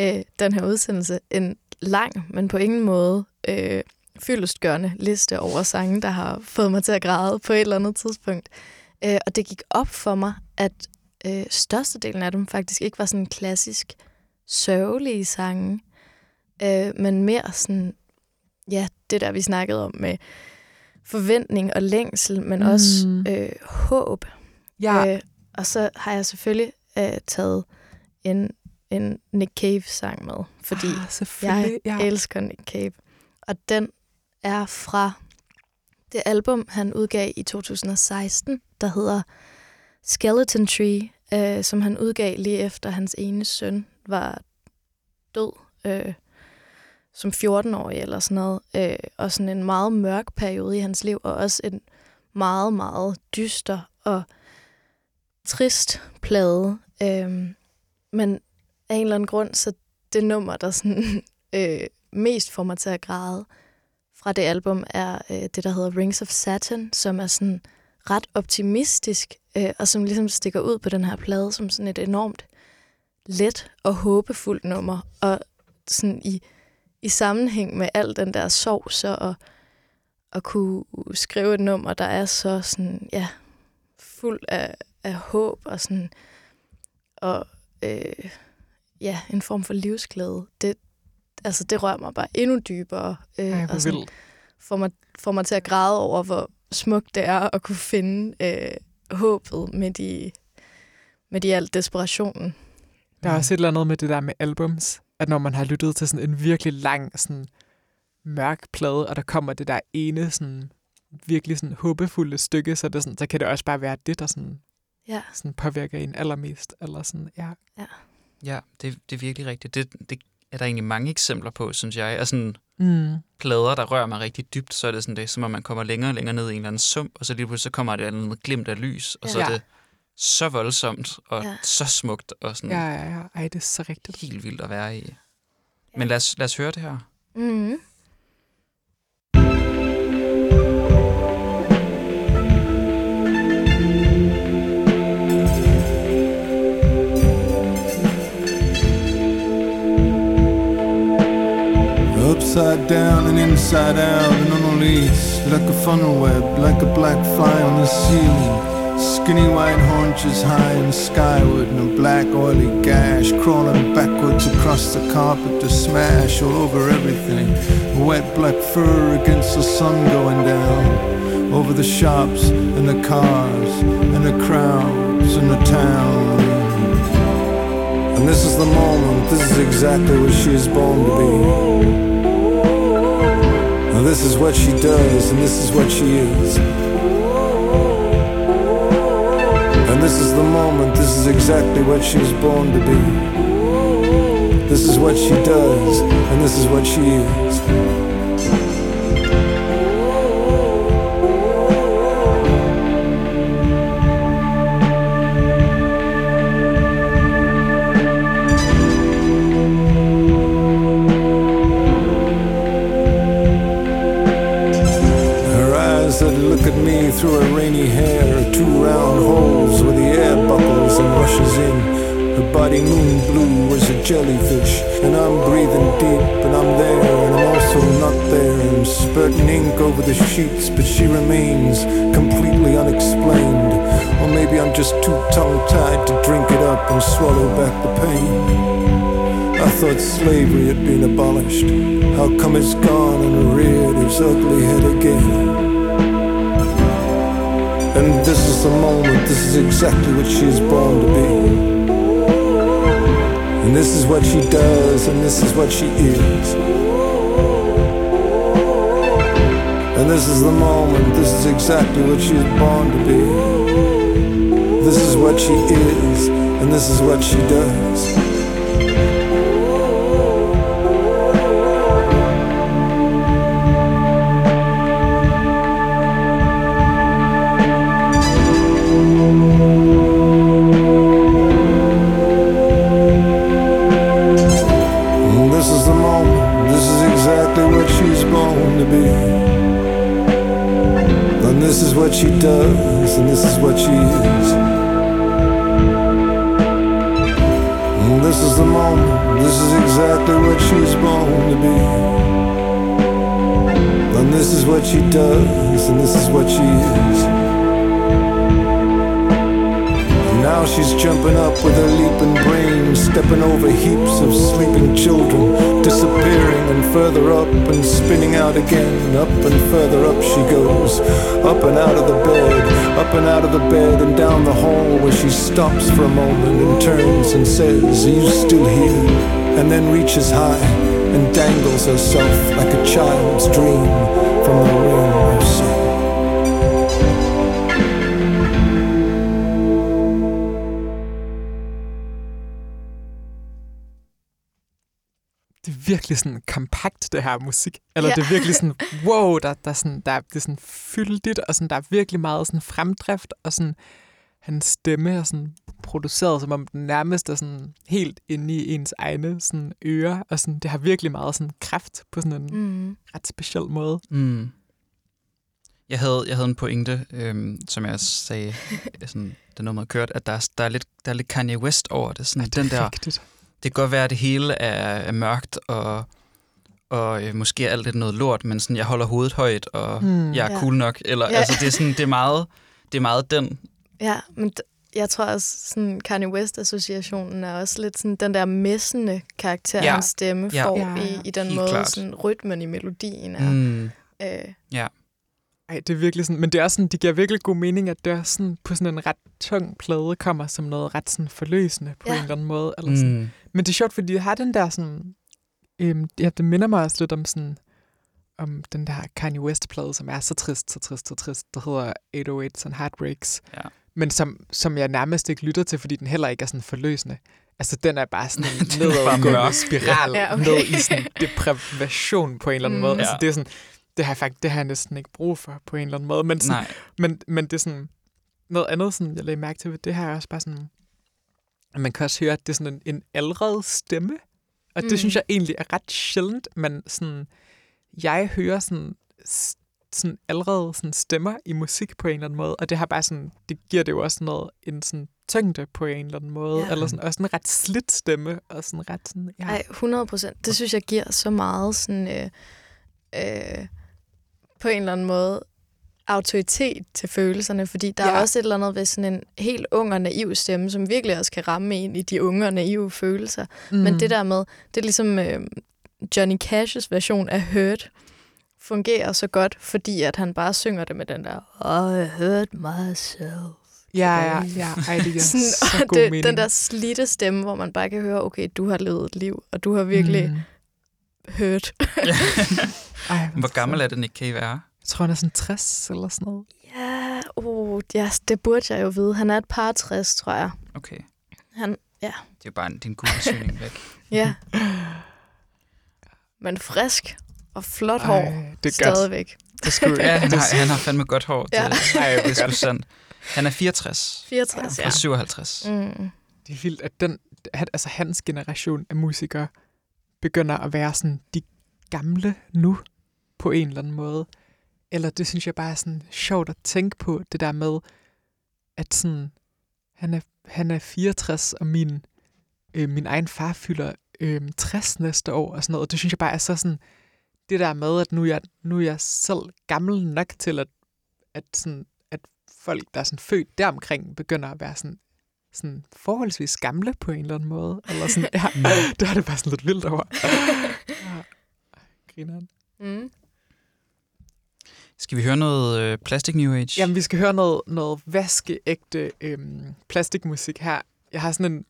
øh, den her udsendelse en lang, men på ingen måde øh, fyldestgørende liste over sange, der har fået mig til at græde på et eller andet tidspunkt. Øh, og det gik op for mig, at øh, størstedelen af dem faktisk ikke var sådan klassisk sørgelige sange, øh, men mere sådan, ja, det der, vi snakkede om med forventning og længsel, men mm. også øh, håb. Ja, Øh, og så har jeg selvfølgelig øh, taget en, en Nick Cave-sang med, fordi ah, jeg ja. elsker Nick Cave. Og den er fra det album, han udgav i 2016, der hedder Skeleton Tree, øh, som han udgav lige efter hans ene søn var død øh, som 14-årig eller sådan noget. Øh, og sådan en meget mørk periode i hans liv, og også en meget, meget dyster og trist plade. Øh, men af en eller anden grund, så det nummer, der sådan, (laughs) øh, mest får mig til at græde fra det album, er øh, det, der hedder Rings of Saturn, som er sådan ret optimistisk, øh, og som ligesom stikker ud på den her plade som sådan et enormt let og håbefuldt nummer. Og sådan i, i sammenhæng med al den der sorg, så at, at kunne skrive et nummer, der er så sådan, ja, fuld af, af håb og sådan, og øh, ja, en form for livsglæde. Det, altså, det rører mig bare endnu dybere. Øh, Ej, og sådan får, mig, får mig til at græde over, hvor smukt det er at kunne finde øh, håbet midt i, midt i al desperationen. Der er også et eller andet med det der med albums, at når man har lyttet til sådan en virkelig lang, sådan mørk plade, og der kommer det der ene sådan virkelig sådan håbefulde stykke, så, det sådan, så kan det også bare være det, der sådan, Ja. sådan påvirker en allermest. Eller sådan, ja. Ja, det, det er virkelig rigtigt. Det, det er der egentlig mange eksempler på, synes jeg. Og sådan Mm. plader, der rører mig rigtig dybt, så er det sådan det, er, som om man kommer længere og længere ned i en eller anden sump, og så lige pludselig så kommer der et eller andet glimt af lys, og så Ja. er det så voldsomt og Ja. så smukt og sådan Ja, ja, ja. Ej, det er så rigtigt. helt vildt at være i. Men lad os, lad os høre det her. Mm. Upside down and inside out and on a leash Like a funnel web, like a black fly on the ceiling Skinny white haunches high and skyward And a black oily gash Crawling backwards across the carpet to smash all over everything Wet black fur against the sun going down Over the shops and the cars And the crowds and the town And this is the moment, this is exactly what she is born to be. And this is what she does, and this is what she is. And this is the moment, this is exactly what she was born to be. This is what she does, and this is what she is. Body moon blue as a jellyfish, and I'm breathing deep, and I'm there, and I'm also not there. I'm spurting ink over the sheets, but she remains completely unexplained. Or maybe I'm just too tongue-tied to drink it up and swallow back the pain. I thought slavery had been abolished. How come it's gone and reared its ugly head again? And this is the moment, this is exactly what she is born to be. And this is what she does, and this is what she is. And this is the moment, this is exactly what she is born to be. This is what she is, and this is what she does. Does, and this is what she is. And this is the moment, this is exactly what she's born to be. And this is what she does, and this is what she is. Now she's jumping up with her leaping brain, stepping over heaps of sleeping children, disappearing and further up and spinning out again. Up and further up she goes, up and out of the bed, up and out of the bed and down the hall where she stops for a moment and turns and says, Are you still here? And then reaches high and dangles herself like a child's dream from the ring virkelig sådan kompakt, det her musik. Eller Ja. det er virkelig sådan, wow, der, der, er sådan, der er, det er sådan fyldigt, og sådan, der er virkelig meget sådan fremdrift, og sådan, hans stemme er sådan produceret, som om den nærmest er sådan helt inde i ens egne sådan ører, og sådan, det har virkelig meget sådan kraft på sådan en Mm. ret speciel måde. Mm. Jeg havde, jeg havde en pointe, øhm, som jeg sagde, (laughs) sådan, da nummeret kørte, at der, er- der, er lidt, der er lidt Kanye West over det. Sådan, Ja, det er den der, rigtigt. Det kan godt være, at det hele er, er mørkt, og, og øh, måske er alt lidt noget lort, men sådan, jeg holder hovedet højt, og Hmm. mm. jeg er Ja. cool nok. Eller, Ja. ja. altså, det, er sådan, det, er meget, det er meget den. Ja, men d- jeg tror også, sådan Kanye West-associationen er også lidt sådan den der messende karakter, Ja. ja. hans stemme Ja. får Ja, i, i den helt måde, klart. sådan rytmen i melodien er. Mm. Øh, Ej, det er virkelig sådan, men det er også sådan, det giver virkelig god mening, at det er sådan, på sådan en ret tung plade kommer som noget ret sådan forløsende på Ja. en eller anden måde. Eller sådan. Mm. Men det er sjovt, fordi det har den der sådan... Øhm, ja, det minder mig også lidt om sådan om den der Kanye West-plade, som er så trist, så trist, så trist. Der hedder 808s and Heartbreaks. Ja. Men som, som jeg nærmest ikke lytter til, fordi den heller ikke er sådan forløsende. Altså, den er bare sådan (laughs) en nedadgående spiral Ja, okay. ned i sådan deprivation på en eller anden Mm. måde. Altså, det er sådan, det har jeg faktisk, det har jeg næsten ikke brug for på en eller anden måde. Men, sådan, Nej. men, men det er sådan, noget andet, sådan, jeg lagde mærke til ved det her, er også bare sådan, at man kan også høre, at det er sådan en, en aldret stemme. Og det Mm. synes jeg egentlig er ret sjældent, men sådan, jeg hører sådan, sådan allerede sådan stemmer i musik på en eller anden måde, og det har bare sådan, det giver det jo også noget, en sådan tyngde på en eller anden måde, Ja. eller sådan, også en ret slidt stemme, og sådan ret sådan, ja. Ej, 100 procent. Det synes jeg giver så meget sådan, øh, øh, på en eller anden måde autoritet til følelserne, fordi der ja. Er også et eller andet ved sådan en helt ung og naiv stemme, som virkelig også kan ramme en i de unge og naive følelser. Mm. Men det der med, det er ligesom øh, Johnny Cash's version af Hurt, fungerer så godt, fordi at han bare synger det med den der I hurt myself Ja, ja, ja. Ej, det er (laughs) Sådan, så god det, mening. den der slidte stemme, hvor man bare kan høre, okay, du har levet et liv, og du har virkelig. Mm. hørt. (laughs) Ej, Hvor gammel er det, Nick Cave er? Jeg tror, han er sådan 60 eller sådan noget. Ja, oh, ja, det burde jeg jo vide. Han er et par 60, tror jeg. Okay. Han, ja. Det er jo bare en, din Google-søgning væk. (laughs) Ja. Men frisk og flot hår. Ej, det er godt. stadigvæk. Det skulle, Ja, han har, han har fandme godt hår. Det, Ja. Ej, det er sgu sandt. Han er 64 64, ja. fra 57. Mm. det er vildt, at den, at, altså, hans generation af musikere begynder at være sådan de gamle nu på en eller anden måde. Eller det synes jeg bare er sådan sjovt at tænke på, det der med, at sådan, han er, han er 64, og min, øh, min egen far fylder øh, 60 næste år, og sådan noget. Og det synes jeg bare er så sådan, det der med, at nu er jeg, nu er jeg selv gammel nok til, at, at, sådan, at folk, der er sådan født deromkring, begynder at være sådan, sådan forholdsvis gamle på en eller anden måde. Eller sådan, ja, (laughs) (laughs) det er det bare sådan lidt vildt over. (laughs) ja. Grineren. Mm. Skal vi høre noget øh, Plastic New Age? Jamen, vi skal høre noget, noget vaskeægte øhm, plastikmusik her. Jeg har sådan en...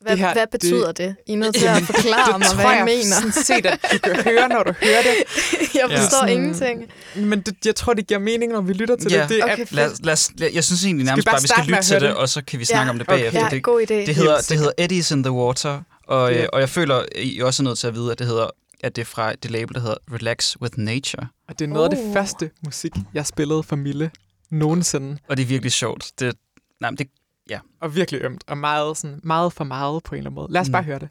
Hvad, Det her, hvad betyder det? det? I er nødt til at (laughs) forklare mig, hvad tror jeg jeg mener. sådan set, at du kan høre, når du hører det. (laughs) jeg Ja. forstår Sådan- ingenting. Men det, jeg tror, det giver mening, når vi lytter til Ja. det. det er, Okay, Lad, lad, os- lad, jeg synes egentlig nærmest bare bare, vi skal lytte til det, det? og så kan vi snakke Ja, om det okay. bagefter. Ja, Det, god idé. det, hedder, det hedder Eddies in the Water, og, Ja. øh, og jeg føler, I er også nødt til at vide, at det hedder at det er fra det label, der hedder Relax with Nature. og det er noget af Oh. det første musik, jeg spillede for Mille nogensinde. Og det er virkelig sjovt. Det, nej, men det, Og virkelig ømt, og meget, sådan, meget for meget på en eller anden måde. Lad os Mm. bare høre det.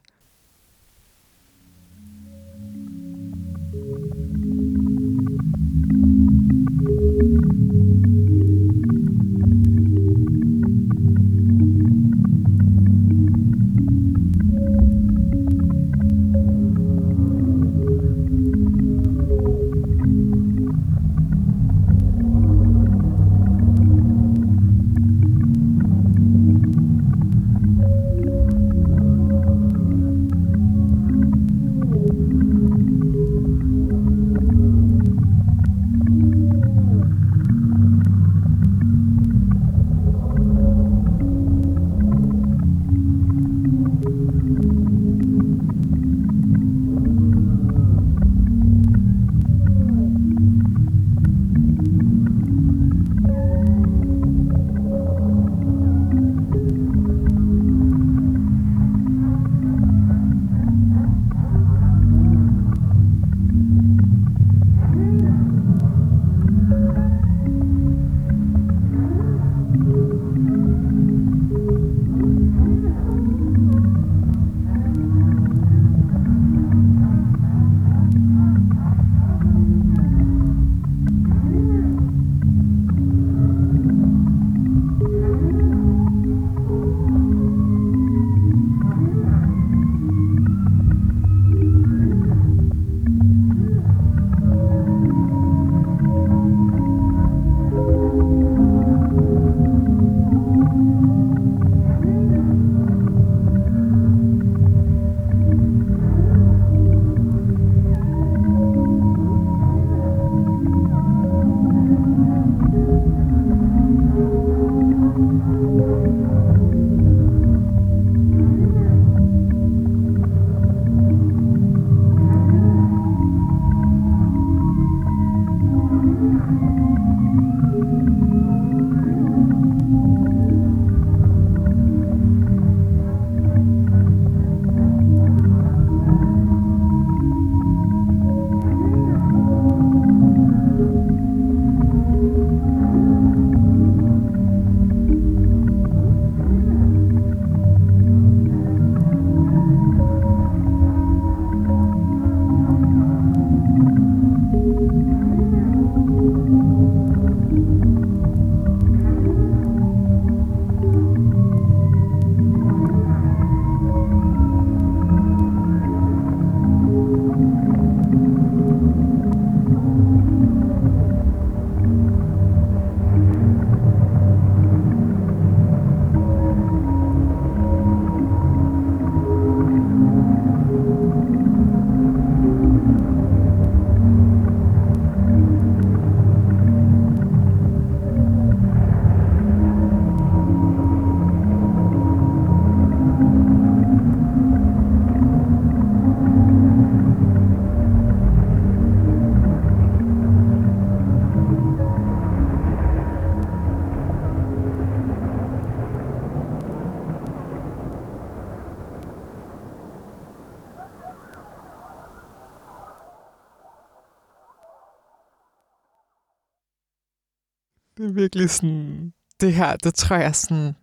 Virkelig sådan... Det her, det tror jeg sådan...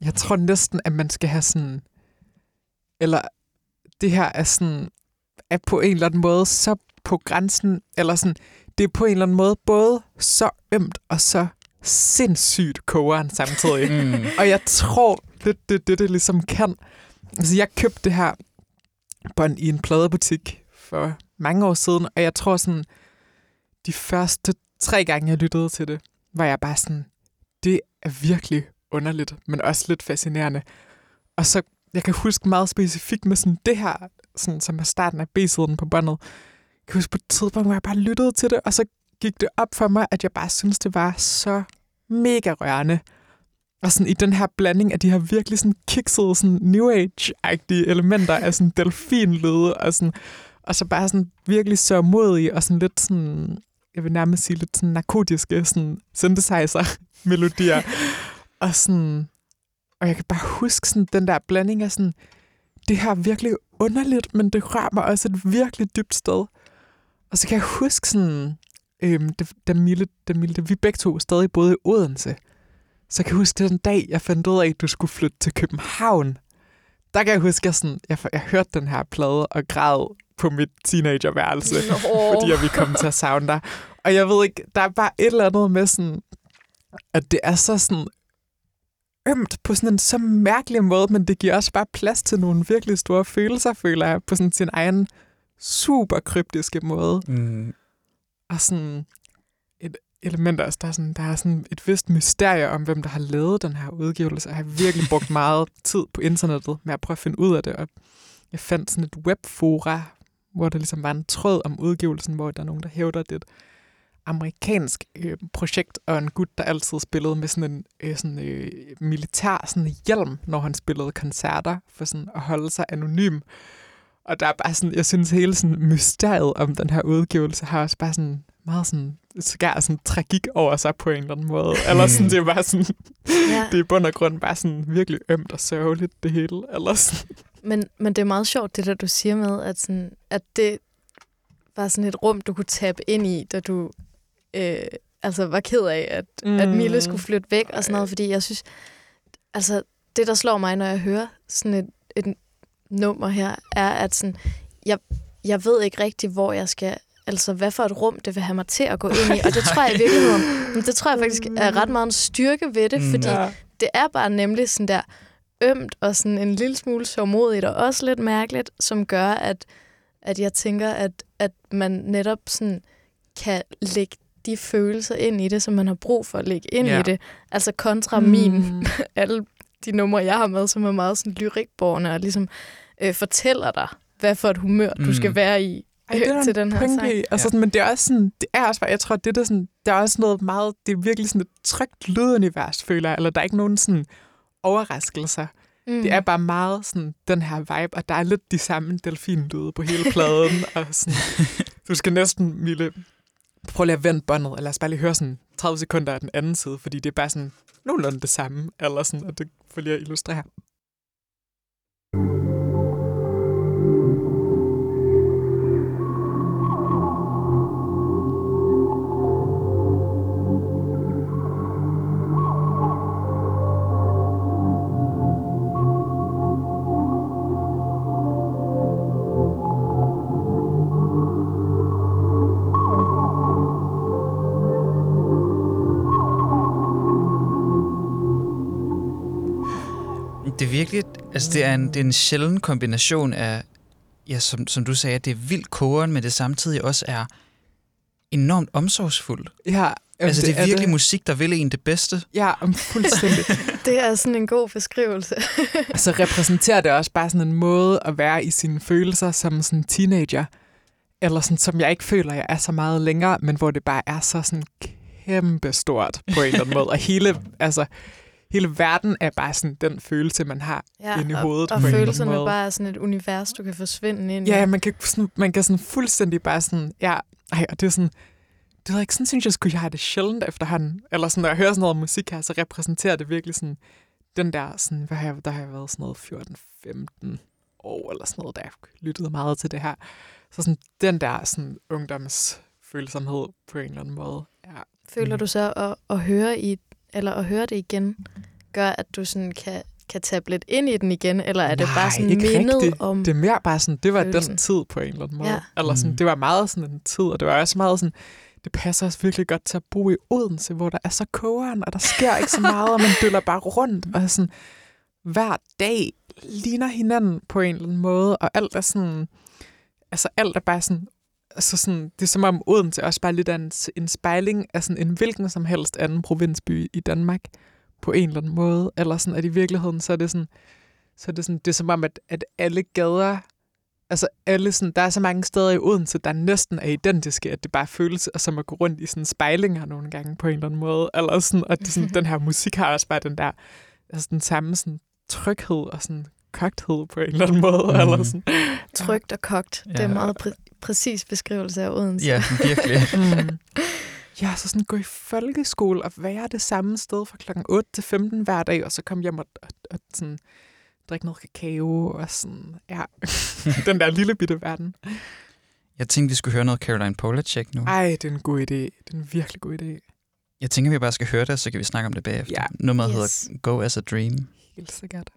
Jeg tror næsten, at man skal have sådan... Eller det her er sådan... Er på en eller anden måde så på grænsen... Eller sådan... Det er på en eller anden måde både så ømt og så sindssygt kogeren samtidig. Mm. Og jeg tror, det det, det, det ligesom kan. Altså, jeg købte det her bånd i en pladebutik for mange år siden, og jeg tror sådan, de første tre gange, jeg lyttede til det, var jeg bare sådan, det er virkelig underligt, men også lidt fascinerende. Og så, jeg kan huske meget specifikt med sådan det her, sådan, som er starten af B-siden på båndet. Jeg kan huske på et tidspunkt, hvor jeg bare lyttede til det, og så gik det op for mig, at jeg bare synes det var så mega rørende. Og sådan i den her blanding af de her virkelig sådan kiksede, sådan new age-agtige elementer af sådan delfinlyde, og, sådan, og så bare sådan virkelig så modige, og sådan lidt sådan, jeg vil nærmest sige lidt sådan narkotiske sådan synthesizer-melodier. (laughs) (laughs) og sådan, og jeg kan bare huske sådan den der blanding af sådan, det her er virkelig underligt, men det rører mig også et virkelig dybt sted. Og så kan jeg huske sådan, øhm, da, Mille, da Mille, da vi begge to stadig boede i Odense, så kan jeg huske den dag, jeg fandt ud af, at du skulle flytte til København. Der kan jeg huske, at jeg, sådan, jeg, jeg hørte den her plade og græd på mit teenagerværelse, fordi jeg vi kom til at savne dig. Og jeg ved ikke, der er bare et eller andet med sådan, at det er så sådan ømt på sådan en så mærkelig måde, men det giver også bare plads til nogle virkelig store følelser, føler jeg, på sådan sin egen super kryptiske måde. Mm. Og sådan et element også, der er, sådan, der er sådan et vist mysterie om, hvem der har lavet den her udgivelse. Jeg har virkelig brugt meget tid på internettet med at prøve at finde ud af det, og jeg fandt sådan et webfora, hvor der ligesom var en tråd om udgivelsen, hvor der er nogen, der hævder, det amerikansk øh, projekt, og en gut, der altid spillede med sådan en øh, sådan, øh, militær sådan hjelm, når han spillede koncerter, for sådan at holde sig anonym. Og der er bare sådan, jeg synes hele sådan mysteriet om den her udgivelse har også bare sådan meget sådan, skær sådan tragik over sig på en eller anden måde. Eller sådan, (laughs) det er bare sådan, Ja. det er i bund og grund bare sådan virkelig ømt og sørgeligt, det hele. Eller sådan. Men, men det er meget sjovt, det der du siger med, at, sådan, at det var sådan et rum, du kunne tabe ind i, da du øh, altså var ked af, at, mm. at Mille skulle flytte væk og sådan noget, fordi jeg synes, altså det, der slår mig, når jeg hører sådan et, et nummer her, er, at sådan, jeg, jeg ved ikke rigtig, hvor jeg skal altså hvad for et rum det vil have mig til at gå ind i. (laughs) Og det tror jeg i virkeligheden, det tror jeg faktisk er ret meget en styrke ved det, Mm. fordi Ja. det er bare nemlig sådan der ømt og sådan en lille smule sørmodigt og også lidt mærkeligt, som gør, at, at jeg tænker, at, at man netop sådan kan lægge de følelser ind i det, som man har brug for at lægge ind Ja. i det. Altså kontra mm. min, Mm. (laughs) alle de numre, jeg har med, som er meget sådan lyrikborne og ligesom øh, fortæller dig, hvad for et humør du Mm. skal være i Ej, det er der til en den her pointe sang. Altså, Ja. sådan, men det er også sådan, det er også bare, jeg tror, det er sådan, der er også noget meget, det er virkelig sådan et trygt lydunivers, føler jeg, eller der er ikke nogen sådan overraskelser. Mm. Det er bare meget sådan den her vibe, og der er lidt de samme delfinlyde på hele pladen. (laughs) og sådan, du skal næsten, Mille, prøv lige at vende båndet, og lad os bare lige høre sådan 30 sekunder af den anden side, fordi det er bare sådan nogenlunde det samme, eller sådan, og det får lige at illustrere. Altså det er en, det er en sjælden kombination af, ja, som, som du sagde, det er vildt kogeren, men det samtidig også er enormt omsorgsfuldt. Ja, jamen, altså det er virkelig det. musik, der vil en det bedste. Ja, fuldstændig. (laughs) Det er sådan en god beskrivelse. så repræsenterer det også bare sådan en måde at være i sine følelser som sådan teenager. Eller sådan, som jeg ikke føler, jeg er så meget længere, men hvor det bare er så sådan kæmpe stort på en eller anden måde. Og hele, (laughs) altså, hele verden er bare sådan den følelse, man har Ja, inde i og, hovedet. og anden følelserne måde. bare er sådan et univers, du kan forsvinde ind i. Ja, man kan, sådan, man kan sådan fuldstændig bare sådan, ja, ej, og det er sådan, det ved jeg ikke, sådan synes jeg, skulle jeg have det sjældent efterhånden. Eller sådan, når jeg hører sådan noget musik her, så repræsenterer det virkelig sådan, den der, sådan, hvad har jeg, der har jeg været sådan noget 14-15 år, eller sådan noget, da jeg lyttede meget til det her. Så sådan, den der sådan ungdomsfølsomhed på en eller anden måde. Ja. Føler Mm. du så at, at høre i eller at høre det igen gør at du sådan kan kan tabe lidt ind i den igen, eller er det Nej, bare sådan ikke mindet rigtigt. om... Det er mere bare sådan, det var følelsen. den tid på en eller anden måde. Ja. Eller sådan, Mm. det var meget sådan en tid, og det var også meget sådan, det passer også virkelig godt til at bo i Odense, hvor der er så kogeren, og der sker ikke så (laughs) meget, og man dyller bare rundt, og sådan, hver dag ligner hinanden på en eller anden måde, og alt er sådan, altså alt er bare sådan, altså sådan, det er som om Odense også bare lidt er en, en spejling af sådan en hvilken som helst anden provinsby i Danmark, på en eller anden måde, eller sådan, at i virkeligheden, så er det sådan, så er det, sådan, det er som om, at, at alle gader, altså alle sådan, der er så mange steder i Odense, der næsten er identiske, at det bare føles som at gå rundt i sådan spejlinger nogle gange på en eller anden måde, eller sådan, og det, sådan, (laughs) den her musik har også bare den der, altså den samme sådan tryghed og sådan kogthed på en eller anden måde, mm. eller sådan. (laughs) Trygt og kogt. Det er Ja. en meget præ- præcis beskrivelse af Odense. Ja, virkelig. (laughs) Mm. Ja, så sådan gå i folkeskole og være det samme sted fra klokken 8 til 15 hver dag, og så komme hjem og, og, og sådan, drikke noget kakao og sådan, ja, (laughs) den der lille bitte verden. Jeg tænkte, vi skulle høre noget Caroline Polachek nu. Ej, det er en god idé. Det er en virkelig god idé. Jeg tænker, vi bare skal høre det, så kan vi snakke om det bagefter. Ja. Nummeret Yes. hedder Go As A Dream. Helt sikkert.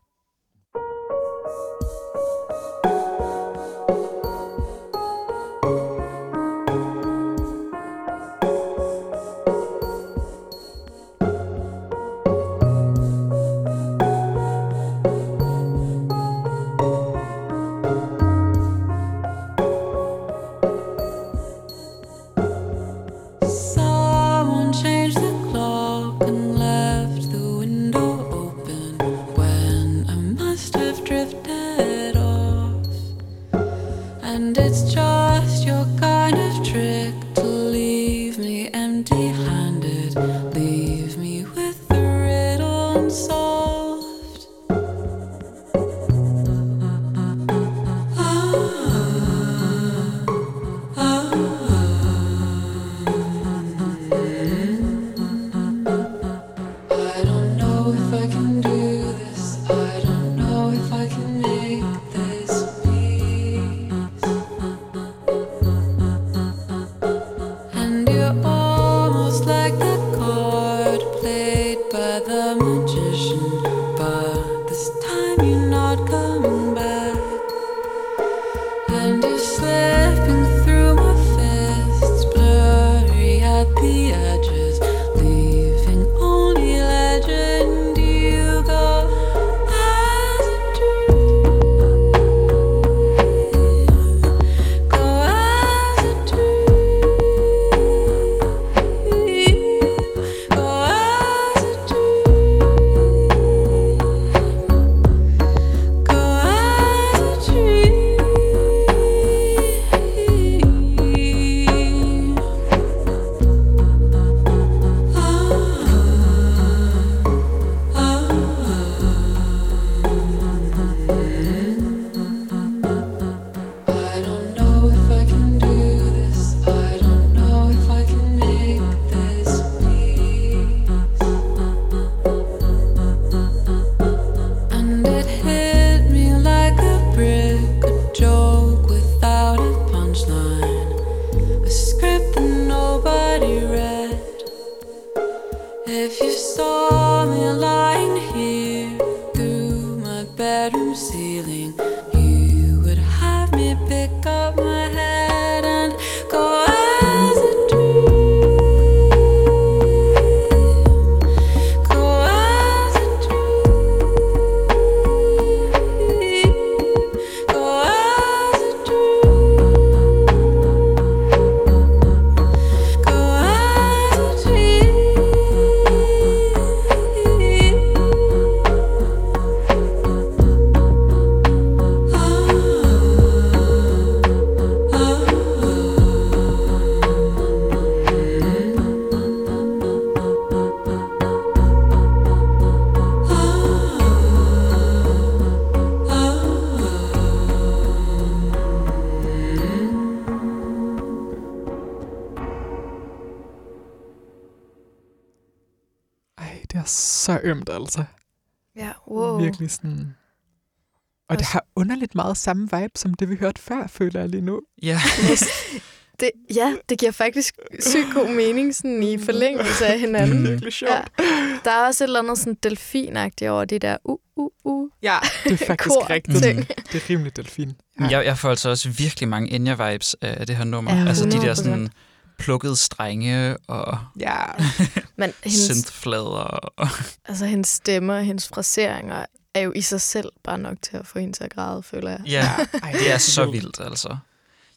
Det er så ømt, altså. Ja, wow. Virkelig sådan... Og det har underligt meget samme vibe, som det vi hørte før, føler jeg lige nu. Ja, (laughs) Det, ja, det giver faktisk sygt god mening sådan i forlængelse af hinanden. (laughs) Det er virkelig sjovt. Ja. Der er også et eller andet sådan delfinagtigt over de der uh, uh, uh. Ja, det er faktisk Kor- rigtigt. ting. Det er rimelig delfin. Ja. Jeg, jeg får altså også virkelig mange Enya-vibes af det her nummer. Ja, altså de der 100%. sådan plukkede strenge og Ja, (laughs) Men hendes, synthflader. Og, (laughs) altså, hendes stemme og hendes fraseringer er jo i sig selv bare nok til at få hende til at græde, føler jeg. ja, Ej, det er så vildt, altså.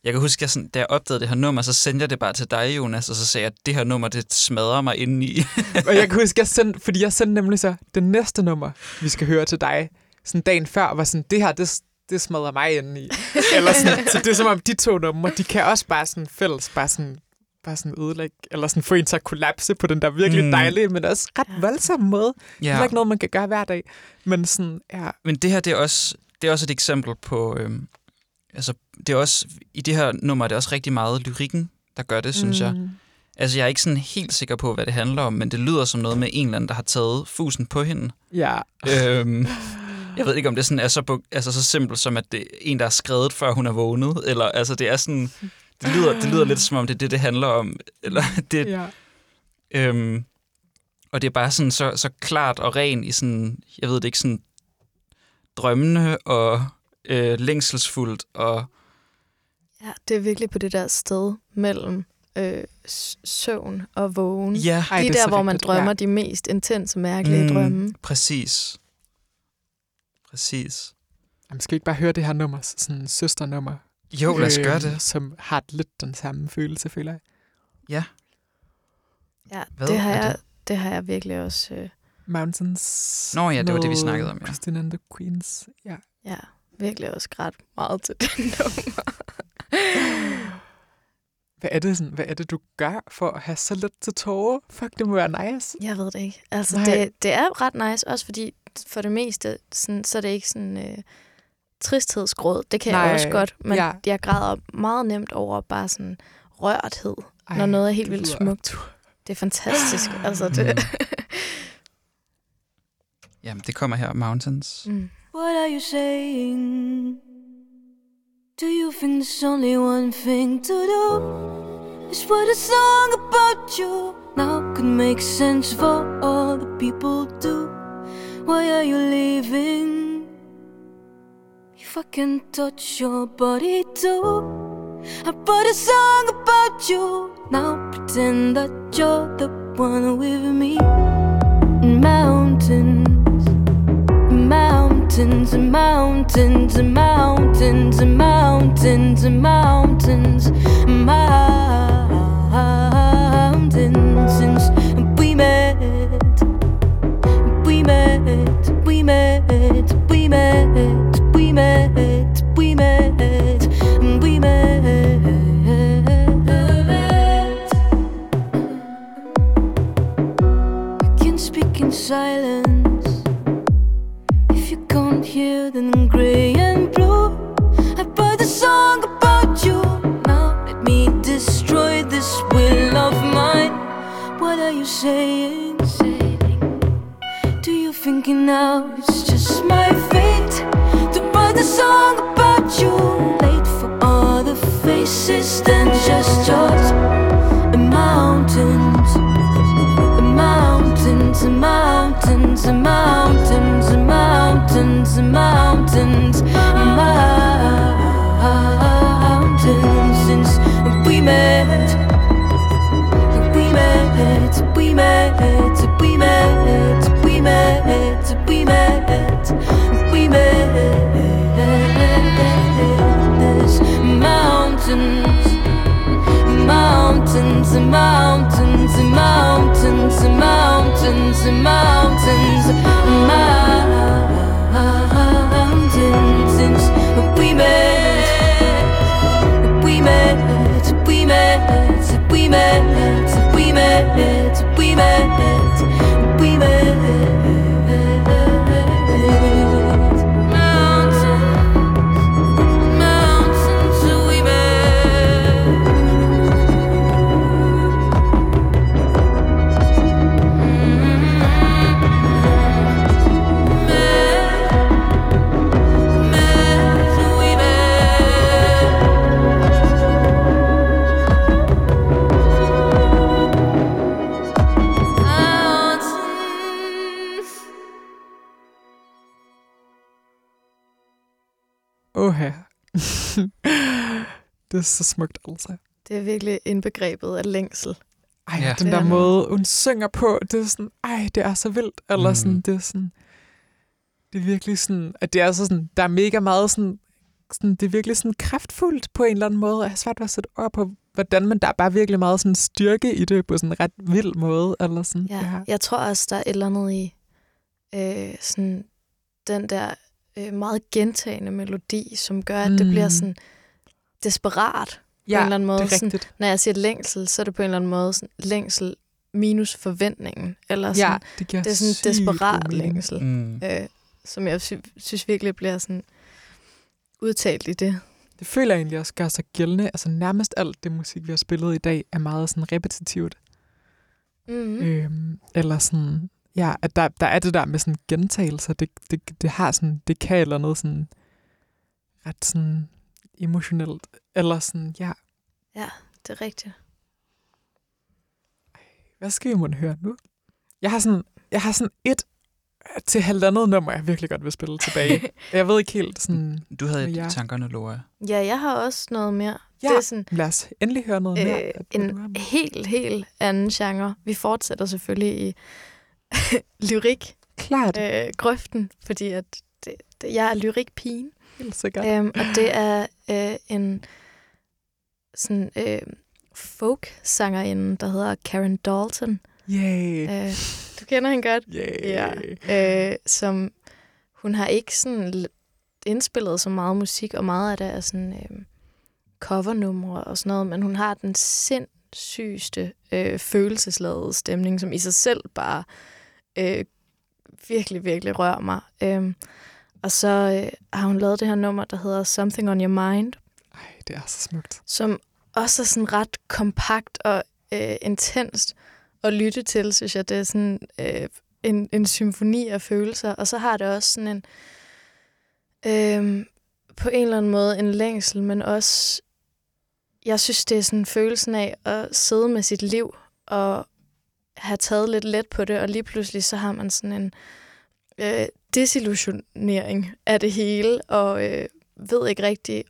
Jeg kan huske, at jeg sådan, da jeg opdagede det her nummer, så sendte jeg det bare til dig, Jonas, og så sagde jeg, at det her nummer, det smadrer mig indeni. (laughs) Og jeg kan huske, jeg sendte, fordi jeg sendte nemlig så det næste nummer, vi skal høre til dig, sådan dagen før, var sådan, det her, det, det smadrer mig ind i. Eller sådan, så det er som om, de to numre, de kan også bare sådan fælles, bare sådan, bare sådan ødelægge, eller sådan få en til at kollapse på den der virkelig Mm. dejlige, men også ret Ja. voldsomme måde. Det er ja. ikke noget, man kan gøre hver dag. Men sådan, ja, Men det her, det er også, det er også et eksempel på... Øhm, altså, det er også, I det her nummer er det også rigtig meget lyrikken, der gør det, synes mm. jeg. Altså, jeg er ikke sådan helt sikker på, hvad det handler om, men det lyder som noget med en eller anden, der har taget fusen på hende. Ja, øhm, (laughs) jeg ved ikke, om det sådan er så, altså, så simpelt som, at det er en, der har skrevet, før hun er vågnet. Eller, altså, det er sådan... Det lyder, det lyder lidt som om, det er det, det handler om. Eller, (laughs) det, ja. Øhm, og det er bare sådan så, så klart og ren i sådan, jeg ved det ikke, sådan drømmende og øh, længselsfuldt. Og Ja, det er virkelig på det der sted mellem øh, søvn og vågen. ja, Ej, det er der, hvor man drømmer ja. de mest intense, mærkelige mm. drømme. præcis. Præcis. Jamen, skal vi ikke bare høre det her nummer, sådan søsternummer? Jo, lad os gøre øh, det. Som har lidt den samme følelse, føler jeg. Ja. Ja, Hvad det har, er jeg, det? det har jeg virkelig også... Øh, Mountains. Nå ja, det var det, vi snakkede om, ja. Christine and the Queens. Ja. ja, virkelig også grædt meget til den (laughs) nummer. Hvad er, det, sådan, hvad er det, du gør for at have så let til tårer? Fuck, det må være nice. Jeg ved det ikke. Altså, Nej. det, det er ret nice, også fordi for det meste, sådan, så er det ikke sådan øh, tristhedsgråd. Det kan Nej. jeg også godt, men ja. jeg græder meget nemt over bare sådan rørthed, Ej, når noget er helt vildt lyder- smukt. Det er fantastisk. (gasps) altså, det, (laughs) Jamen, det kommer her, Mountains. mm. What are you saying? Do you think there's only one thing to do? Is what a song about you now could make sense for all the people do. Why are you leaving? I can touch your body too, I wrote a song about you. Now pretend that you're the one with me. Mountains mountains mountains mountains mountains mountains mountains since we met we met we met we met met we met we met I can speak in silence if you can't hear, then gray and blue. I wrote a song about you. Now let me destroy this will of mine. What are you saying? Do you think now faces, then just yours. And mountains the mountains, the mountains, the mountains, the mountains, the mountains, mountains. Since we met, mountains and mountains and mountains and mountains and mountains. Mountains since we met we met we met we met we met we met så smukt, altså. Det er virkelig indbegrebet af længsel. Ej, Ja. ja, den der er- måde, hun synger på, det er sådan, ej, det er så vildt. Eller Mm. sådan, det er sådan, det er virkelig sådan, at det er så sådan, der er mega meget sådan, sådan, det er virkelig sådan kraftfuldt på en eller anden måde. Jeg har svært ved at sætte ord på, hvordan, men der er bare virkelig meget sådan styrke i det på sådan en ret vild måde. Eller sådan, Ja. Jeg tror også, der er et eller andet i øh, sådan den der øh, meget gentagende melodi, som gør, at mm. det Mm. bliver sådan desperat. ja en eller anden måde det er sådan- rigtigt. Når jeg siger længsel, så er det på en eller anden måde sådan, længsel minus forventningen. Eller sådan, Ja, det giver det er sådan en desperat længsel, Mm. øh, som jeg sy- synes virkelig bliver sådan udtalt i det. Det føler jeg egentlig også gør sig gældende. Altså nærmest alt det musik, vi har spillet i dag, er meget sådan repetitivt. Mm-hmm. Mm. Øhm, eller sådan, ja, at der, der er det der med sådan gentagelser. Det, det, det har sådan, det kan eller noget sådan ret sådan emotionelt. Eller sådan, ja, Det er rigtigt. hvad skal vi måtte høre nu? Jeg har sådan, jeg har sådan et til halvandet nummer, jeg virkelig godt vil spille tilbage. (laughs) jeg ved ikke helt sådan... Du havde et ja. i tankerne, Laura. Ja, jeg har også noget mere. Ja, Det er sådan lad os endelig høre noget mere. øh, har en helt, helt anden genre. Vi fortsætter selvfølgelig i (laughs) lyrik Klart, øh, grøften, fordi at det, det, jeg er lyrikpigen. helt sikkert. Øhm, og det er øh, en sådan øh, folk-sangerinde, der hedder Karen Dalton. Yay, Øh, du kender hende godt? yay. Ja. Øh, som hun har ikke sådan indspillet så meget musik, og meget af det er sådan øh, covernumre og sådan noget, men hun har den sindssygeste øh, følelsesladede stemning, som i sig selv bare øh, virkelig, virkelig rører mig. Øh, og så øh, har hun lavet det her nummer, der hedder Something on Your Mind, Ej, det er så smukt. som også er sådan ret kompakt og øh, intenst at lytte til, synes jeg. Det er sådan øh, en, en symfoni af følelser. Og så har det også sådan en, øh, på en eller anden måde, en længsel, men også, jeg synes, det er sådan følelsen af at sidde med sit liv og have taget lidt let på det, og lige pludselig så har man sådan en øh, desillusionering af det hele, og øh, ved ikke rigtig,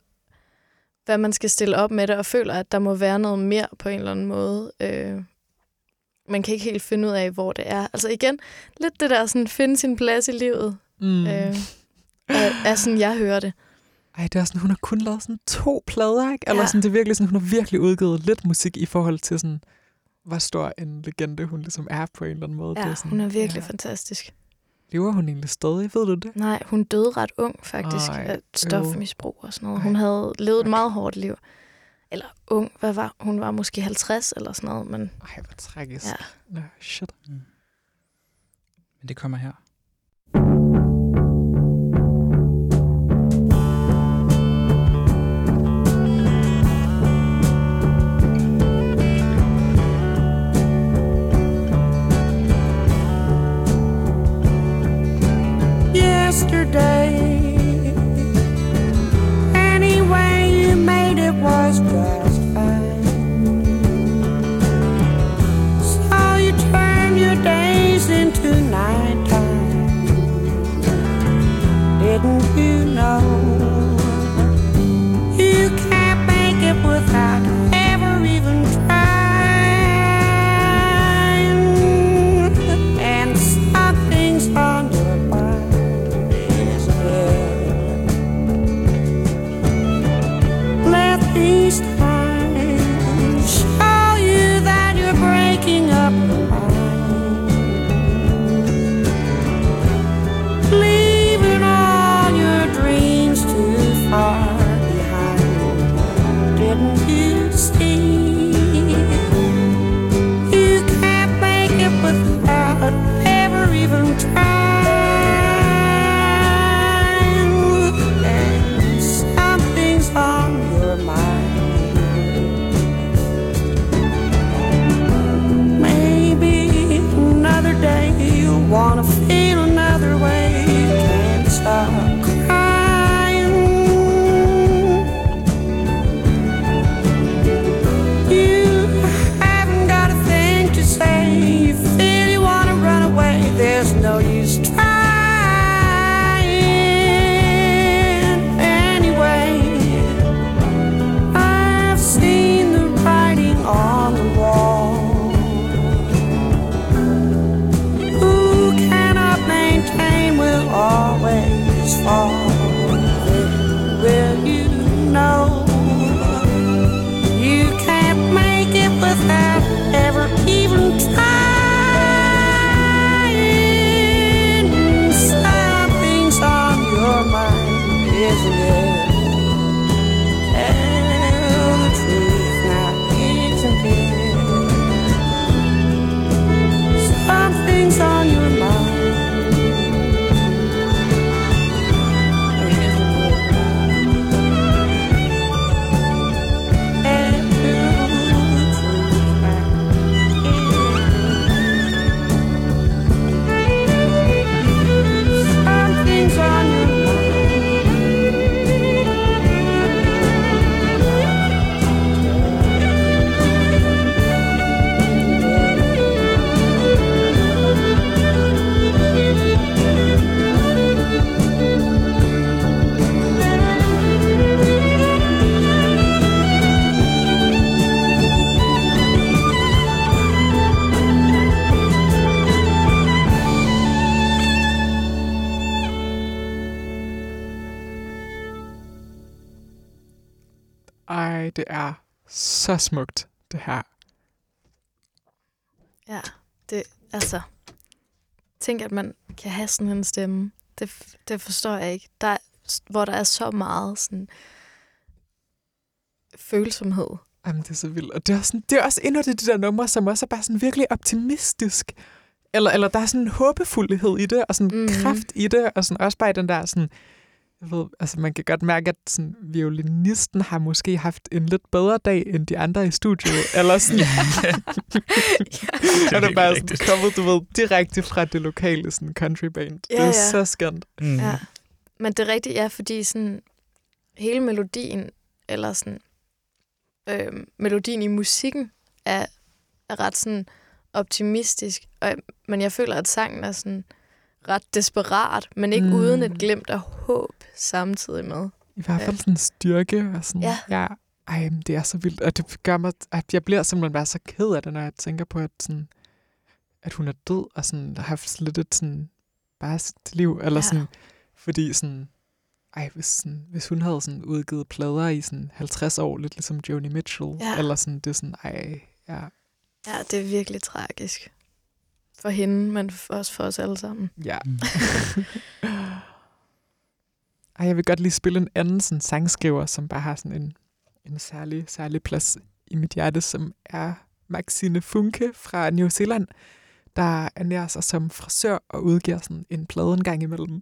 hvad man skal stille op med det, og føler, at der må være noget mere på en eller anden måde. Øh, man kan ikke helt finde ud af, hvor det er. Altså igen, lidt det der sådan, finde sin plads i livet, Mm. øh, er, er sådan, jeg hører det. Ej, det er sådan, hun har kun lavet sådan to plader, ikke? Eller Ja. sådan, det er virkelig sådan, hun har virkelig udgivet lidt musik i forhold til sådan, hvor stor en legende hun ligesom er på en eller anden måde. det Ja, er sådan, hun er virkelig ja. fantastisk. Lever hun egentlig stadig, ved du det? Nej, hun døde ret ung faktisk Ej, af stofmisbrug og sådan noget. Ej, Hun havde levet et meget hårdt liv. Eller ung, hvad var hun? var måske 50 eller sådan noget, men Ej, hvor tragisk. Ja. Nå, shit. Men det kommer her. Yesterday. Any way you made it was just fine. So you turn your days into nighttime. Didn't wanna så smukt, det her. Ja, det, altså, tænk, at man kan have sådan en stemme. Det, det forstår jeg ikke. Der, er- hvor der er så meget sådan følsomhed. Jamen, det er så vildt. Og det er, sådan, det er også endnu af de der numre, som også er bare sådan virkelig optimistisk. Eller, eller der er sådan en håbefuldhed i det, og sådan mm. kraft i det, og sådan også bare i den der sådan, jeg ved, altså man kan godt mærke, at sådan, violinisten har måske haft en lidt bedre dag end de andre i studiet. (laughs) eller sådan, (laughs) det er er det bare virkelig sådan, kommet, du ved, direkte fra det lokale sådan, country band. Ja, det er ja. så skønt. Mm. Ja. Men det er rigtigt, ja, fordi sådan hele melodien, eller sådan øh, melodien i musikken, er, er ret sådan optimistisk. Og, men jeg føler, at sangen er sådan ret desperat, men ikke Mm. uden et glimt af håb samtidig med. I hvert fald sådan styrke og sådan. Ja. ja. Ej, det er så vildt, og det gør mig, at jeg bliver simpelthen bare så ked af det, når jeg tænker på, at, sådan, at hun er død, og sådan, har haft lidt et sådan, bare sit liv, eller Ja. sådan, fordi sådan, ej, hvis, sådan, hvis hun havde sådan udgivet plader i sådan 50 år, lidt ligesom Joni Mitchell, Ja. eller sådan, det er sådan, ej, ja, Ja, det er virkelig tragisk. For hende, men også for os alle sammen. ja. Mm. (laughs) Ej, jeg vil godt lige spille en anden sådan, sangskriver, som bare har sådan en, en særlig, særlig plads i mit hjerte, som er Maxine Funke fra New Zealand, der ernærer sig som frisør og udgiver sådan en plade en gang imellem. (laughs)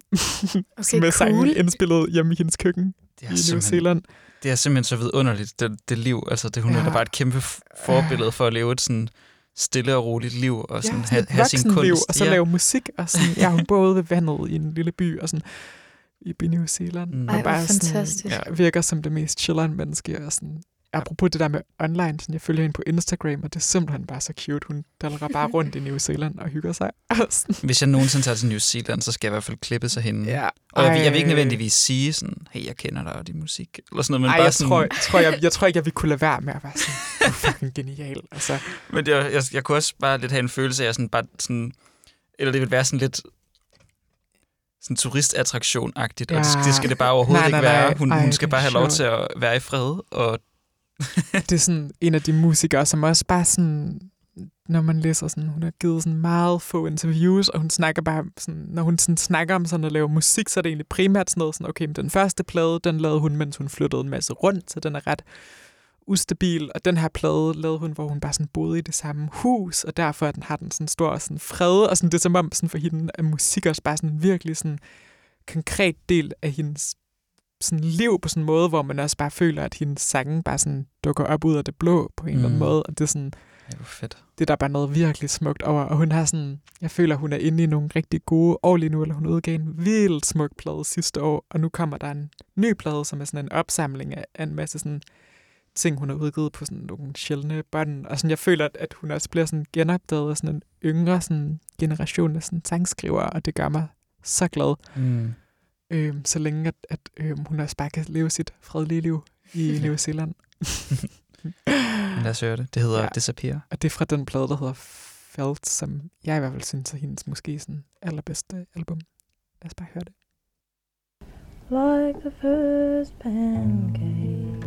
Okay, med sangen cool. indspillet hjemme i hendes køkken Det i New Zealand. det er simpelthen så vidunderligt, det, det liv. Altså, det, hun ja. er da bare et kæmpe forbillede for at leve et sådan stille og roligt liv, og sådan ja, have, have sin kunst. voksenliv, og så ja. lave musik. Og sådan, ja, hun boede ved vandet i en lille by, og sådan, i New Zealand. Mm. og Ej, hvor bare fantastisk. Sådan, ja, virker som det mest chilleren menneske. Og sådan, apropos det der med online, sådan, jeg følger hende på Instagram, og det er simpelthen bare så cute. Hun dalrer bare (laughs) rundt i New Zealand og hygger sig. (laughs) Hvis jeg nogensinde tager til New Zealand, så skal jeg i hvert fald klippe sig hende. ja. Og jeg, vil- jeg vil ikke nødvendigvis sige sådan, hey, jeg kender dig og din musik, eller sådan noget, men Ej, bare jeg, sådan, tror, jeg, tror, jeg, jeg tror ikke, jeg ville kunne lade være med at være sådan, du er fucking genial. Altså, (laughs) Men det, jeg, jeg kunne også bare lidt have en følelse af sådan, bare sådan, eller det vil være sådan lidt sådan turistattraktion-agtigt, ja. og det, det skal det bare overhovedet Nej, nej, ikke være. nej. Hun, Ej, hun skal bare have lov til at være i fred, og (laughs) det er sådan en af de musikere, som også bare sådan, når man læser sådan, hun har givet sådan meget få interviews, og hun snakker bare sådan, når hun sådan snakker om sådan at lave musik, så er det egentlig primært sådan noget sådan, okay, men den første plade, den lavede hun, mens hun flyttede en masse rundt, så den er ret ustabil, og den her plade lavede hun, hvor hun bare sådan boede i det samme hus, og derfor den har den sådan stor sådan fred, og sådan, det er som om sådan for hende at musik også bare sådan virkelig sådan konkret del af hendes sådan liv på sådan en måde, hvor man også bare føler, at hendes sange bare sådan dukker op ud af det blå på en mm. eller anden Mm. måde, og det er sådan, ja, hvor fedt. det er der bare noget virkelig smukt over, og hun har sådan, jeg føler, hun er inde i nogle rigtig gode år lige nu, eller hun udgav en vildt smuk plade sidste år, og nu kommer der en ny plade, som er sådan en opsamling af, en masse sådan ting, hun har udgivet på sådan nogle sjældne bånd, og sådan, jeg føler, at, at hun også bliver sådan genopdaget af sådan en yngre sådan generation af sådan sangskrivere, og det gør mig så glad, Mm. Øhm, så længe at, at øhm, hun også bare kan leve sit fredelige liv i (laughs) New Zealand. (laughs) Lad os høre det. Det hedder ja. Disappear. Og det er fra den plade, der hedder Felt, som jeg i hvert fald synes er hendes måske sådan allerbedste album. Lad os bare høre det. like the first pancake,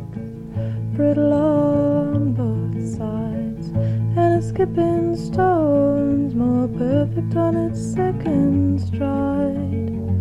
brittle on both sides, and a skipping stone's more perfect on its second stride.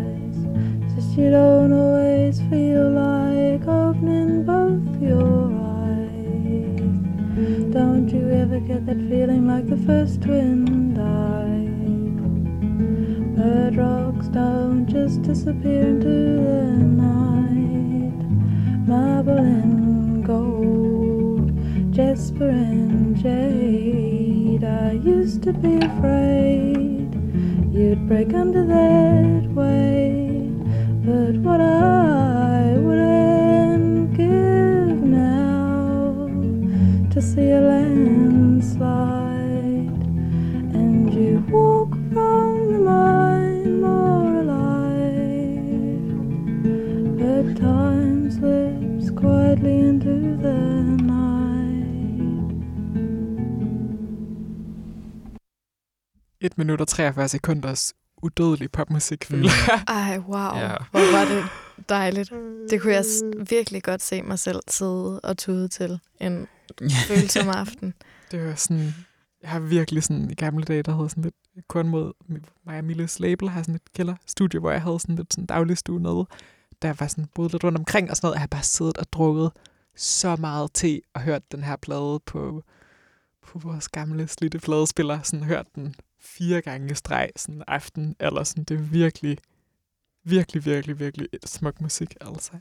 You don't always feel like opening both your eyes. Don't you ever get that feeling like the first twin died? Bird rocks don't just disappear into the night. Marble and gold, jasper and jade. I used to be afraid you'd break under that weight. But what I wouldn't give now to see a landslide, and you walk from the mind more alive. But time slips quietly into the night. 1 minut og 43 sekunders udødelig popmusik, føler jeg. Ej, wow. Ja. Hvor var det dejligt. Det kunne jeg virkelig godt se mig selv sidde og tude til en (laughs) følsom aften. Det var sådan, jeg har virkelig sådan i gamle dage, der havde sådan lidt kun mod mig og Milles label, har sådan et kælderstudie, hvor jeg havde sådan lidt sådan dagligstue nede, der var sådan boet lidt rundt omkring og sådan noget. Jeg har bare siddet og drukket så meget te og hørt den her plade på, på vores gamle slidte pladespiller. Sådan hørt den fire gange i streg sådan aften, eller sådan, det er virkelig, virkelig, virkelig, virkelig smuk musik, altså.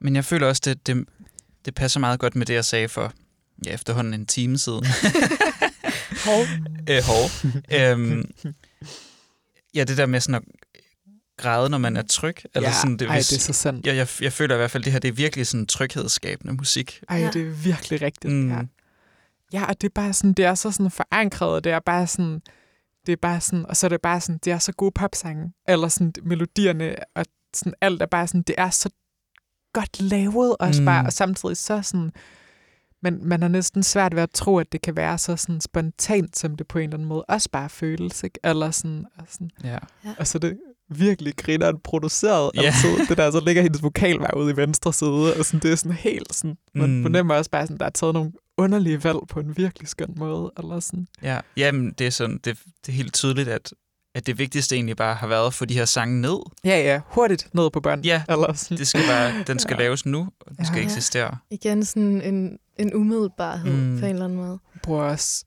Men jeg føler også, det, det, det passer meget godt med det, jeg sagde for ja, efterhånden en time siden. (laughs) Hov. øh, hov. øhm, ja, det der med sådan at græde, når man er tryg. Eller ja, sådan, det, ej, det er så sandt. jeg, jeg, jeg føler i hvert fald, at det her det er virkelig sådan tryghedsskabende musik. Ej, Ja. det er virkelig rigtigt. Mm. Ja. ja, og det er bare sådan, det er så sådan forankret, og det er bare sådan, det er bare sådan, og så er det bare sådan, det er så gode popsange, eller sådan melodierne, og sådan alt er bare sådan, det er så godt lavet, også Mm. bare, og samtidig så sådan, men man har næsten svært ved at tro, at det kan være så sådan spontant, som det på en eller anden måde også bare føles, ikke? Eller sådan, og sådan. Ja. Og så er det virkelig grineren produceret Ja. yeah. altid. Det der, så ligger hendes vokal bare ude i venstre side, og sådan, det er sådan helt sådan, man mm. fornemmer også bare sådan, der er taget nogle underlige valg på en virkelig skøn måde, eller sådan. Ja, jamen, det er, sådan, det, det er helt tydeligt, at, at det vigtigste egentlig bare har været at få de her sange ned. Ja, ja, hurtigt ned på bånd. Ja, eller sådan. Det skal bare, den skal Ja. laves nu, og den skal Ja. eksistere. Igen sådan en, en umiddelbarhed Mm. på en eller anden måde. bruger også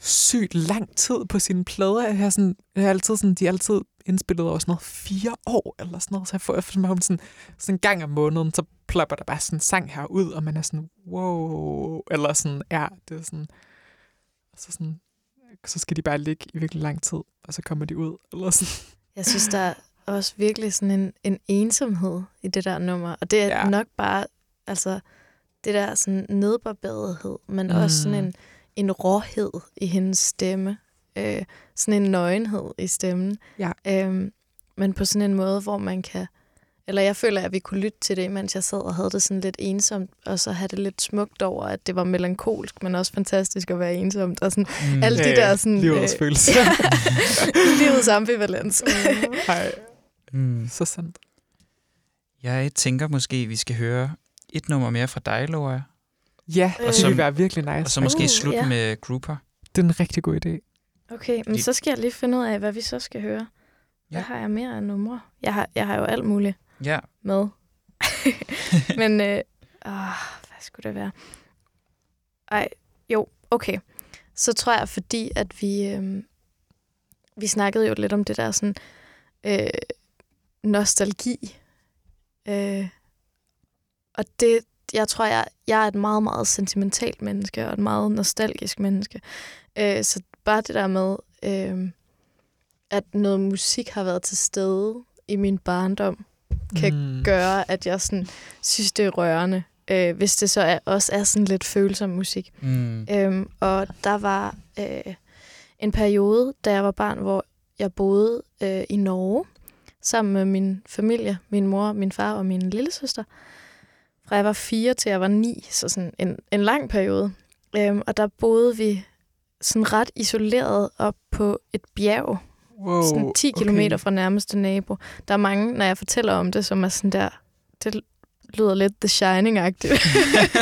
sygt lang tid på sine plader. Jeg har, sådan, jeg har altid sådan, de er altid indspillet over sådan noget fire år, eller sådan noget. Så jeg får som om sådan, sådan en gang om måneden, så plopper der bare sådan en sang her ud, og man er sådan, wow, eller sådan, ja, det er sådan, så sådan, så skal de bare ligge i virkelig lang tid, og så kommer de ud, eller sådan. Jeg synes, der er også virkelig sådan en, en ensomhed i det der nummer. Og det er Ja. nok bare, altså, det der sådan nedbarberethed, men mm. også sådan Mm. en, en råhed i hendes stemme. Øh, sådan en nøgenhed i stemmen. Ja. Øhm, men på sådan en måde, hvor man kan... Eller jeg føler, at vi kunne lytte til det, mens jeg sad og havde det sådan lidt ensomt, og så havde det lidt smukt over, at det var melankolsk, men også fantastisk at være ensomt. Og sådan, Mm. alle de Ja, der sådan... livets øh, følelse. (laughs) livets ambivalens. Ej, Mm. så sandt. Jeg tænker måske, at vi skal høre et nummer mere fra dig, Laura. Ja, Og det så- vil være virkelig nice. Og så måske Uh, slutte ja. med Grouper. Det er en rigtig god idé. Okay, men Fordi- så skal jeg lige finde ud af, hvad vi så skal høre. Hvad Ja. har jeg mere af numre? Jeg har, jeg har jo alt muligt Ja. med. (laughs) men, øh, åh, hvad skulle det være? Ej, jo, okay. Så tror jeg, fordi at vi, øh, vi snakkede jo lidt om det der sådan øh, nostalgi. Øh, og det, jeg tror, jeg, jeg er et meget, meget sentimentalt menneske, og et meget nostalgisk menneske. Øh, så bare det der med, øh, at noget musik har været til stede i min barndom, kan Mm. gøre, at jeg sådan, synes, det er rørende. Øh, hvis det så er, også er sådan lidt følsom musik. Mm. Øhm, og der var øh, en periode, da jeg var barn, hvor jeg boede øh, i Norge sammen med min familie, min mor, min far og min lillesøster. Fra jeg var fire til jeg var ni, så sådan en, en lang periode. Øhm, og der boede vi sådan ret isoleret op på et bjerg, Wow, sådan 10 kilometer fra nærmeste nabo. Der er mange, når jeg fortæller om det, som er sådan der, det lyder lidt The Shining-agtigt.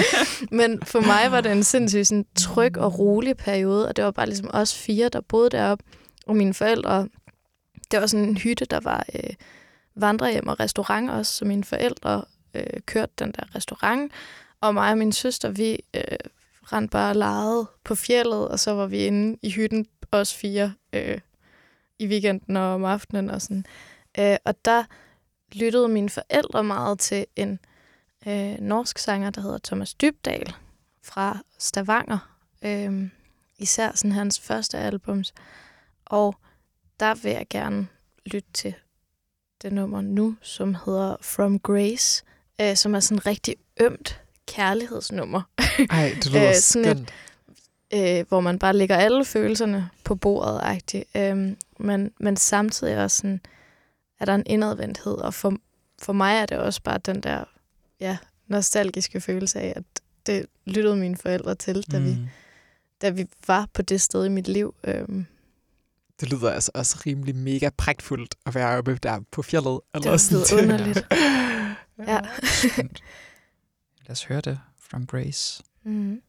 (laughs) Men for mig var det en sindssygt sådan, tryg og rolig periode, og det var bare ligesom os fire, der boede deroppe, og mine forældre. Det var sådan en hytte, der var øh, vandrehjem og restaurant også, så mine forældre øh, kørte den der restaurant, og mig og min søster, vi øh, rendte bare og legede på fjellet, og så var vi inde i hytten, os fire, øh, i weekenden og om aftenen og sådan. Øh, og der lyttede mine forældre meget til en øh, norsk sanger, der hedder Thomas Dybdal fra Stavanger. Øh, især sådan hans første albums. Og der vil jeg gerne lytte til det nummer nu, som hedder From Grace, øh, som er sådan rigtig ømt kærlighedsnummer. Ej, det lyder (laughs) Øh, sådan et- skønt. øh, hvor man bare lægger alle følelserne på bordet. -agtigt. Øhm, men, men samtidig også sådan, er der en indadvendthed, og for, for mig er det også bare den der ja, nostalgiske følelse af, at det lyttede mine forældre til, da, mm. vi, da vi var på det sted i mit liv. Øhm, Det lyder altså også rimelig mega pragtfuldt at være oppe der på fjellet. Eller var sådan vidunderligt. (laughs) ja. Lad os høre det from Grace. Mm. Mm-hmm.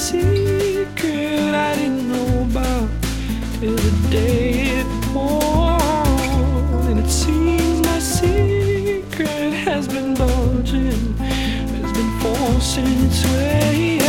Secret I didn't know about till the day it poured. And it seems my secret has been bulging, has been forcing its way.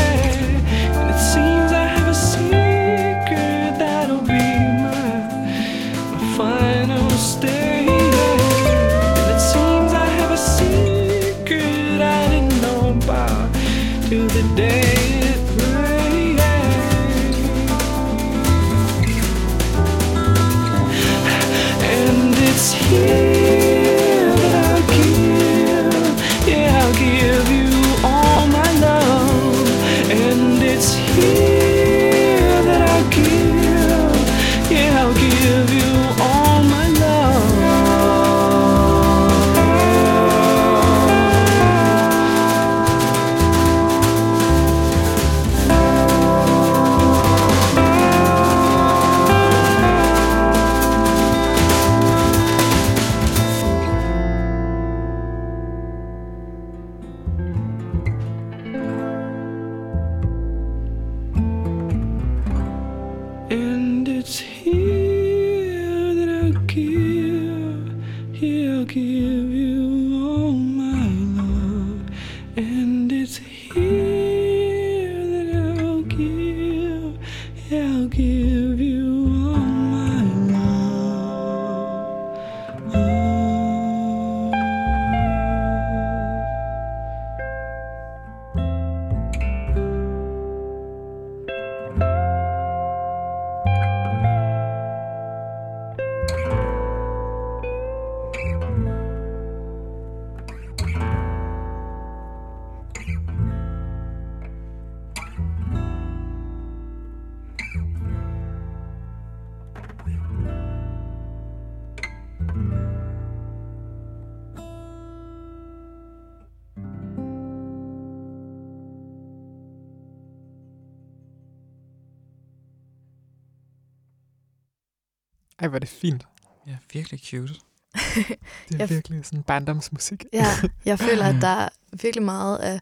Hvor er det fint. Ja, virkelig cute. (laughs) Det er Jeg- virkelig sådan barndomsmusik. Ja, jeg (laughs) føler, at der er virkelig meget af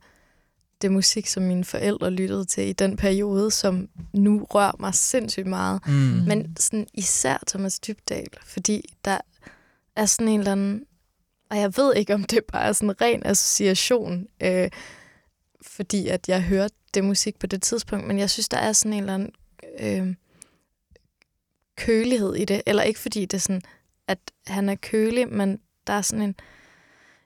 det musik, som mine forældre lyttede til i den periode, som nu rører mig sindssygt meget. Mm. Men sådan især Thomas Dybdal, fordi der er sådan en eller anden Og jeg ved ikke, om det bare er sådan en ren association, øh, fordi at jeg hørte det musik på det tidspunkt, men jeg synes, der er sådan en eller anden øh, kølighed i det. Eller ikke fordi det er sådan, at han er kølig, men der er sådan en,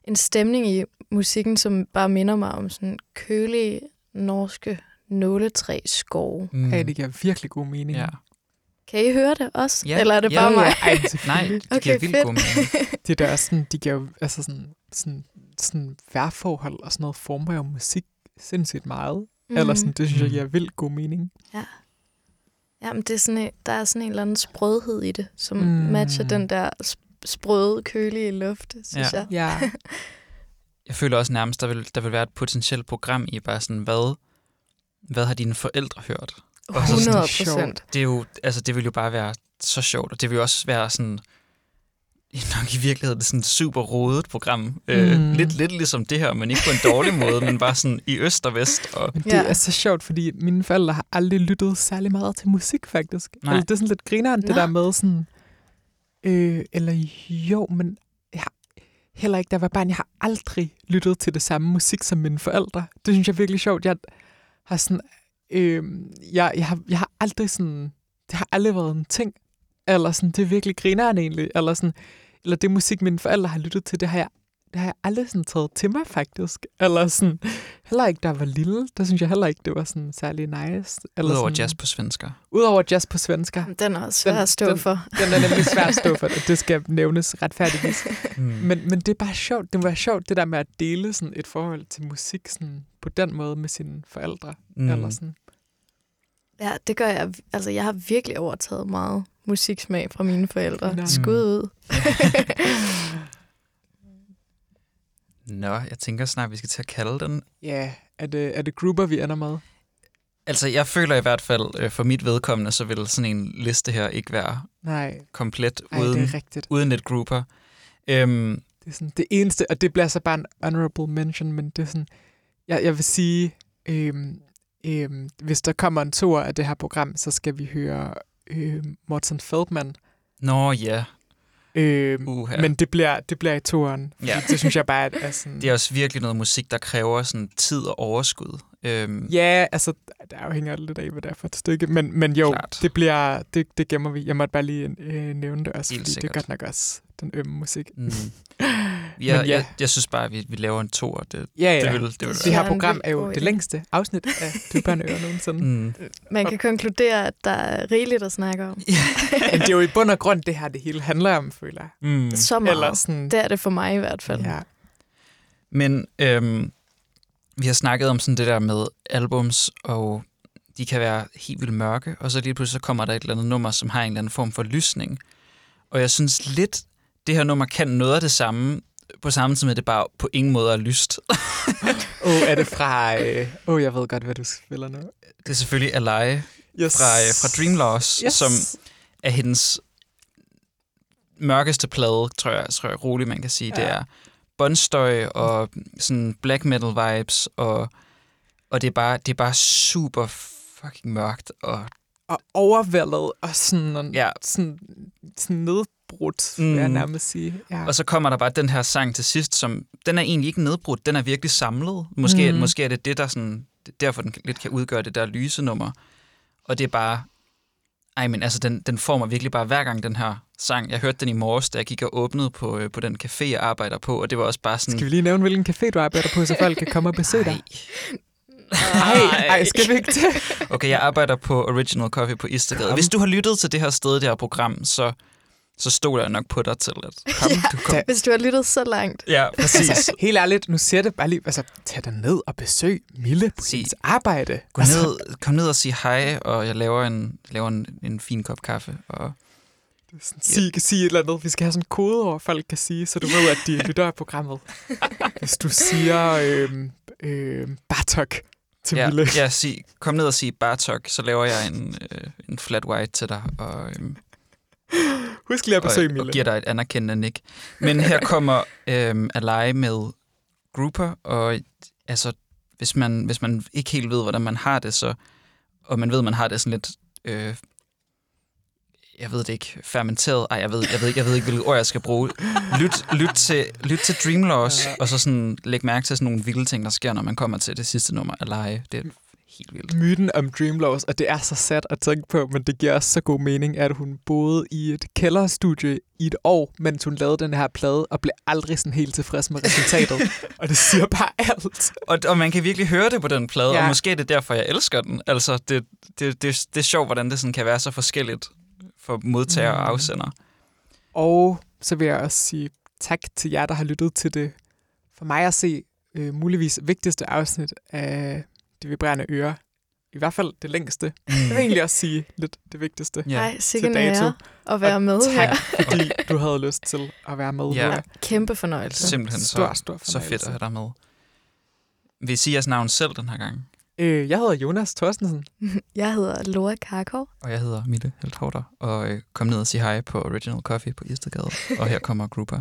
en stemning i musikken, som bare minder mig om sådan kølige norske nåletræ skove. Mm. Ja, det giver virkelig god mening. Ja. Kan I høre det også? Ja. Eller er det Ja, bare ja. mig? Ej, Nej, det giver Okay, vildt fedt. god mening. (laughs) Det der er sådan, de giver jo, altså sådan, sådan, sådan værforhold og sådan noget former jo musik sindssygt meget. Mm. Eller sådan, det synes jeg giver vildt god mening. Jamen, det er sådan en, der er sådan en eller anden sprødhed i det, som Mm. matcher den der sp- sprøde, kølige luft, synes Ja. jeg. Ja. (laughs) Jeg føler også nærmest, der vil, der vil være et potentielt program i bare sådan, hvad, hvad har dine forældre hørt? Og så sådan, 100 sjovt. procent. Det, er jo, altså, det vil jo bare være så sjovt, og det vil jo også være sådan, nok i virkeligheden sådan et super rodet program. Mm. Øh, Mm. lidt, lidt ligesom det her, men ikke på en dårlig (laughs) måde, men bare sådan i øst og vest. Og, Men det Ja. er så sjovt, fordi mine forældre har aldrig lyttet særlig meget til musik, faktisk. Nej. Eller det er sådan lidt grineren, det Nå. der med sådan... Øh, eller jo, men jeg har heller ikke, da jeg var barn, jeg har aldrig lyttet til det samme musik som mine forældre. Det synes jeg er virkelig sjovt. Jeg har sådan... Øh, jeg, jeg, har, jeg har aldrig sådan... Det har aldrig været en ting. Eller sådan, det er virkelig grineren egentlig. Eller sådan, eller det musik, mine forældre har lyttet til, det har jeg det har jeg aldrig sådan taget til mig, faktisk. Eller sådan, heller ikke, jeg var lille, der synes jeg heller ikke, det var sådan særlig nice. Eller udover sådan, jazz på svensker. Udover jazz på svensker. Den er også svær Den- at stå den- for. Den er nemlig svært at stå for, det, (laughs) det skal nævnes retfærdigvis. Mm. Men, men det er bare sjovt, det var sjovt, det der med at dele sådan et forhold til musik sådan, på den måde med sine forældre. Mm. Eller sådan. Ja, det gør jeg. Altså, jeg har virkelig overtaget meget musiksmag fra mine forældre. Nå. Skud ud. (laughs) Nå, jeg tænker snart, vi skal til at kalde den. Ja, er det, er det grupper, vi ender med? Altså, jeg føler i hvert fald, øh, for mit vedkommende, så vil sådan en liste her ikke være Nej, komplet Ej, uden, er uden et grupper. Øhm, Det er sådan det eneste, og det bliver så bare en honorable mention, men det er sådan, jeg, jeg vil sige, øhm, øhm, hvis der kommer en tur af det her program, så skal vi høre øhm, Morten Feldman. nå ja, Øhm, uha. Men det bliver, det bliver i turen. Ja. Ja. Det synes jeg bare er sådan... Det er også virkelig noget musik, der kræver sådan tid og overskud. Øhm, Ja, altså, der afhænger lidt af, hvad det er for et stykke. Men, men jo, Klart. det bliver, det, det gemmer vi. Jeg måtte bare lige øh, nævne det også, Helt fordi sikkert. det er godt nok også den ømme musik. Mm. (laughs) Men Ja, ja. jeg, jeg synes bare, at vi, vi laver en tor. Det, Ja, ja. det vil, det vil det Ja, her program er jo det længste afsnit af Dyberne nogensinde. Mm. Man kan konkludere, at der er rigeligt at snakke om. (laughs) Men det er jo i bund og grund det her, det hele handler om, føler jeg. Mm. Så meget. Eller sådan, Det er det for mig i hvert fald. ja. Men øhm, vi har snakket om sådan det der med albums, og de kan være helt vildt mørke, og så lige pludselig så kommer der et eller andet nummer, som har en eller anden form for lysning. Og jeg synes lidt, det her nummer kan noget af det samme, på samme tid med, at det bare på ingen måde er lyst. (laughs) Åh, oh, er det fra... Åh, øh, oh, jeg ved godt, hvad du spiller nu. Det er selvfølgelig Alive Yes. fra, øh, fra Dream Loss, Yes. som er hendes mørkeste plade, tror jeg, tror jeg roligt, man kan sige. Ja. Det er bondstøj og sådan black metal vibes, og, og det, er bare, det er bare super fucking mørkt. Og, Og overvældet og sådan, Ja. sådan, sådan nedbrudt, mm. Mm. vil jeg nærmest sige. Ja. og så kommer der bare den her sang til sidst, som den er egentlig ikke nedbrudt, den er virkelig samlet. Måske, Mm. mm. måske er det det, der sådan, derfor den lidt kan udgøre det der lyse nummer. Og det er bare... Ej, men altså, den, den får mig virkelig bare hver gang, den her sang. Jeg hørte den i morges, da jeg gik og åbnede på, øh, på den café, jeg arbejder på, og det var også bare sådan... Skal vi lige nævne, hvilken café du arbejder på, så folk kan komme og besøge dig? Ej. Ej, skal vi ikke det? (laughs) Okay, jeg arbejder på Original Coffee på Istergade. Hvis du har lyttet til det her sted, det her program, så, så stoler jeg nok på dig til at kom, Ja. du kom. Hvis du har lyttet så langt. Ja, præcis. Altså, helt ærligt, nu siger det bare lige, altså, tag dig ned og besøg Mille på Sig. hendes arbejde. Gå altså, ned, kom ned og sig hej, og jeg laver en, laver en, en fin kop kaffe. Og sådan, sig, sig et eller andet. Vi skal have sådan en kodeord, folk kan sige, så du ved, at de (laughs) lytter af programmet. Hvis du siger øhm, øhm, Bartok til ja, Mille. ja sig, kom ned og sig Bartok, så laver jeg en, øh, en flat white til dig, og, øhm, Husk lige at besøge og, og Mille. giver dig et anerkendende nik. Men her (laughs) kommer øhm, Alai med Grouper, og altså, hvis man, hvis man ikke helt ved, hvordan man har det, så, og man ved, man har det sådan lidt, øh, jeg ved det ikke, fermenteret, ej, jeg ved, jeg ved, ikke, jeg ved ikke, hvilket ord jeg skal bruge. Lyt, lyt, til, lyt til Dreamloss, og så sådan læg mærke til sådan nogle vilde ting, der sker, når man kommer til det sidste nummer af Live. Det er helt vildt. myten om Dreamloss, og det er så sat at tænke på, men det giver også så god mening, at hun boede i et kælderstudie i et år, mens hun lavede den her plade, og blev aldrig sådan helt tilfreds med resultatet. (laughs) og det siger bare alt. Og, og man kan virkelig høre det på den plade. Ja. og måske er det derfor, jeg elsker den. Altså, det, det, det, det er sjovt, hvordan det sådan kan være så forskelligt for modtager og Mm. afsender. Og så vil jeg også sige tak til jer, der har lyttet til det, for mig at se, øh, muligvis vigtigste afsnit af Det Vibrerende Øre. I hvert fald det længste. Jeg vil egentlig også sige lidt det vigtigste. Ja. Ej, sikke en ære at være Og med tak, her. fordi (laughs) du havde lyst til at være med Ja. her. Kæmpe fornøjelse. Simpelthen så, Stor, stor så fedt fornøjelse. at have dig med. Vil I sige jeres navn selv den her gang? Øh, jeg hedder Jonas Thorstensen. (laughs) Jeg hedder Laura Karkov. Og jeg hedder Mille Helthorter, og øh, kom ned og sig hej på Original Coffee på Istedgade. og her kommer Grouper.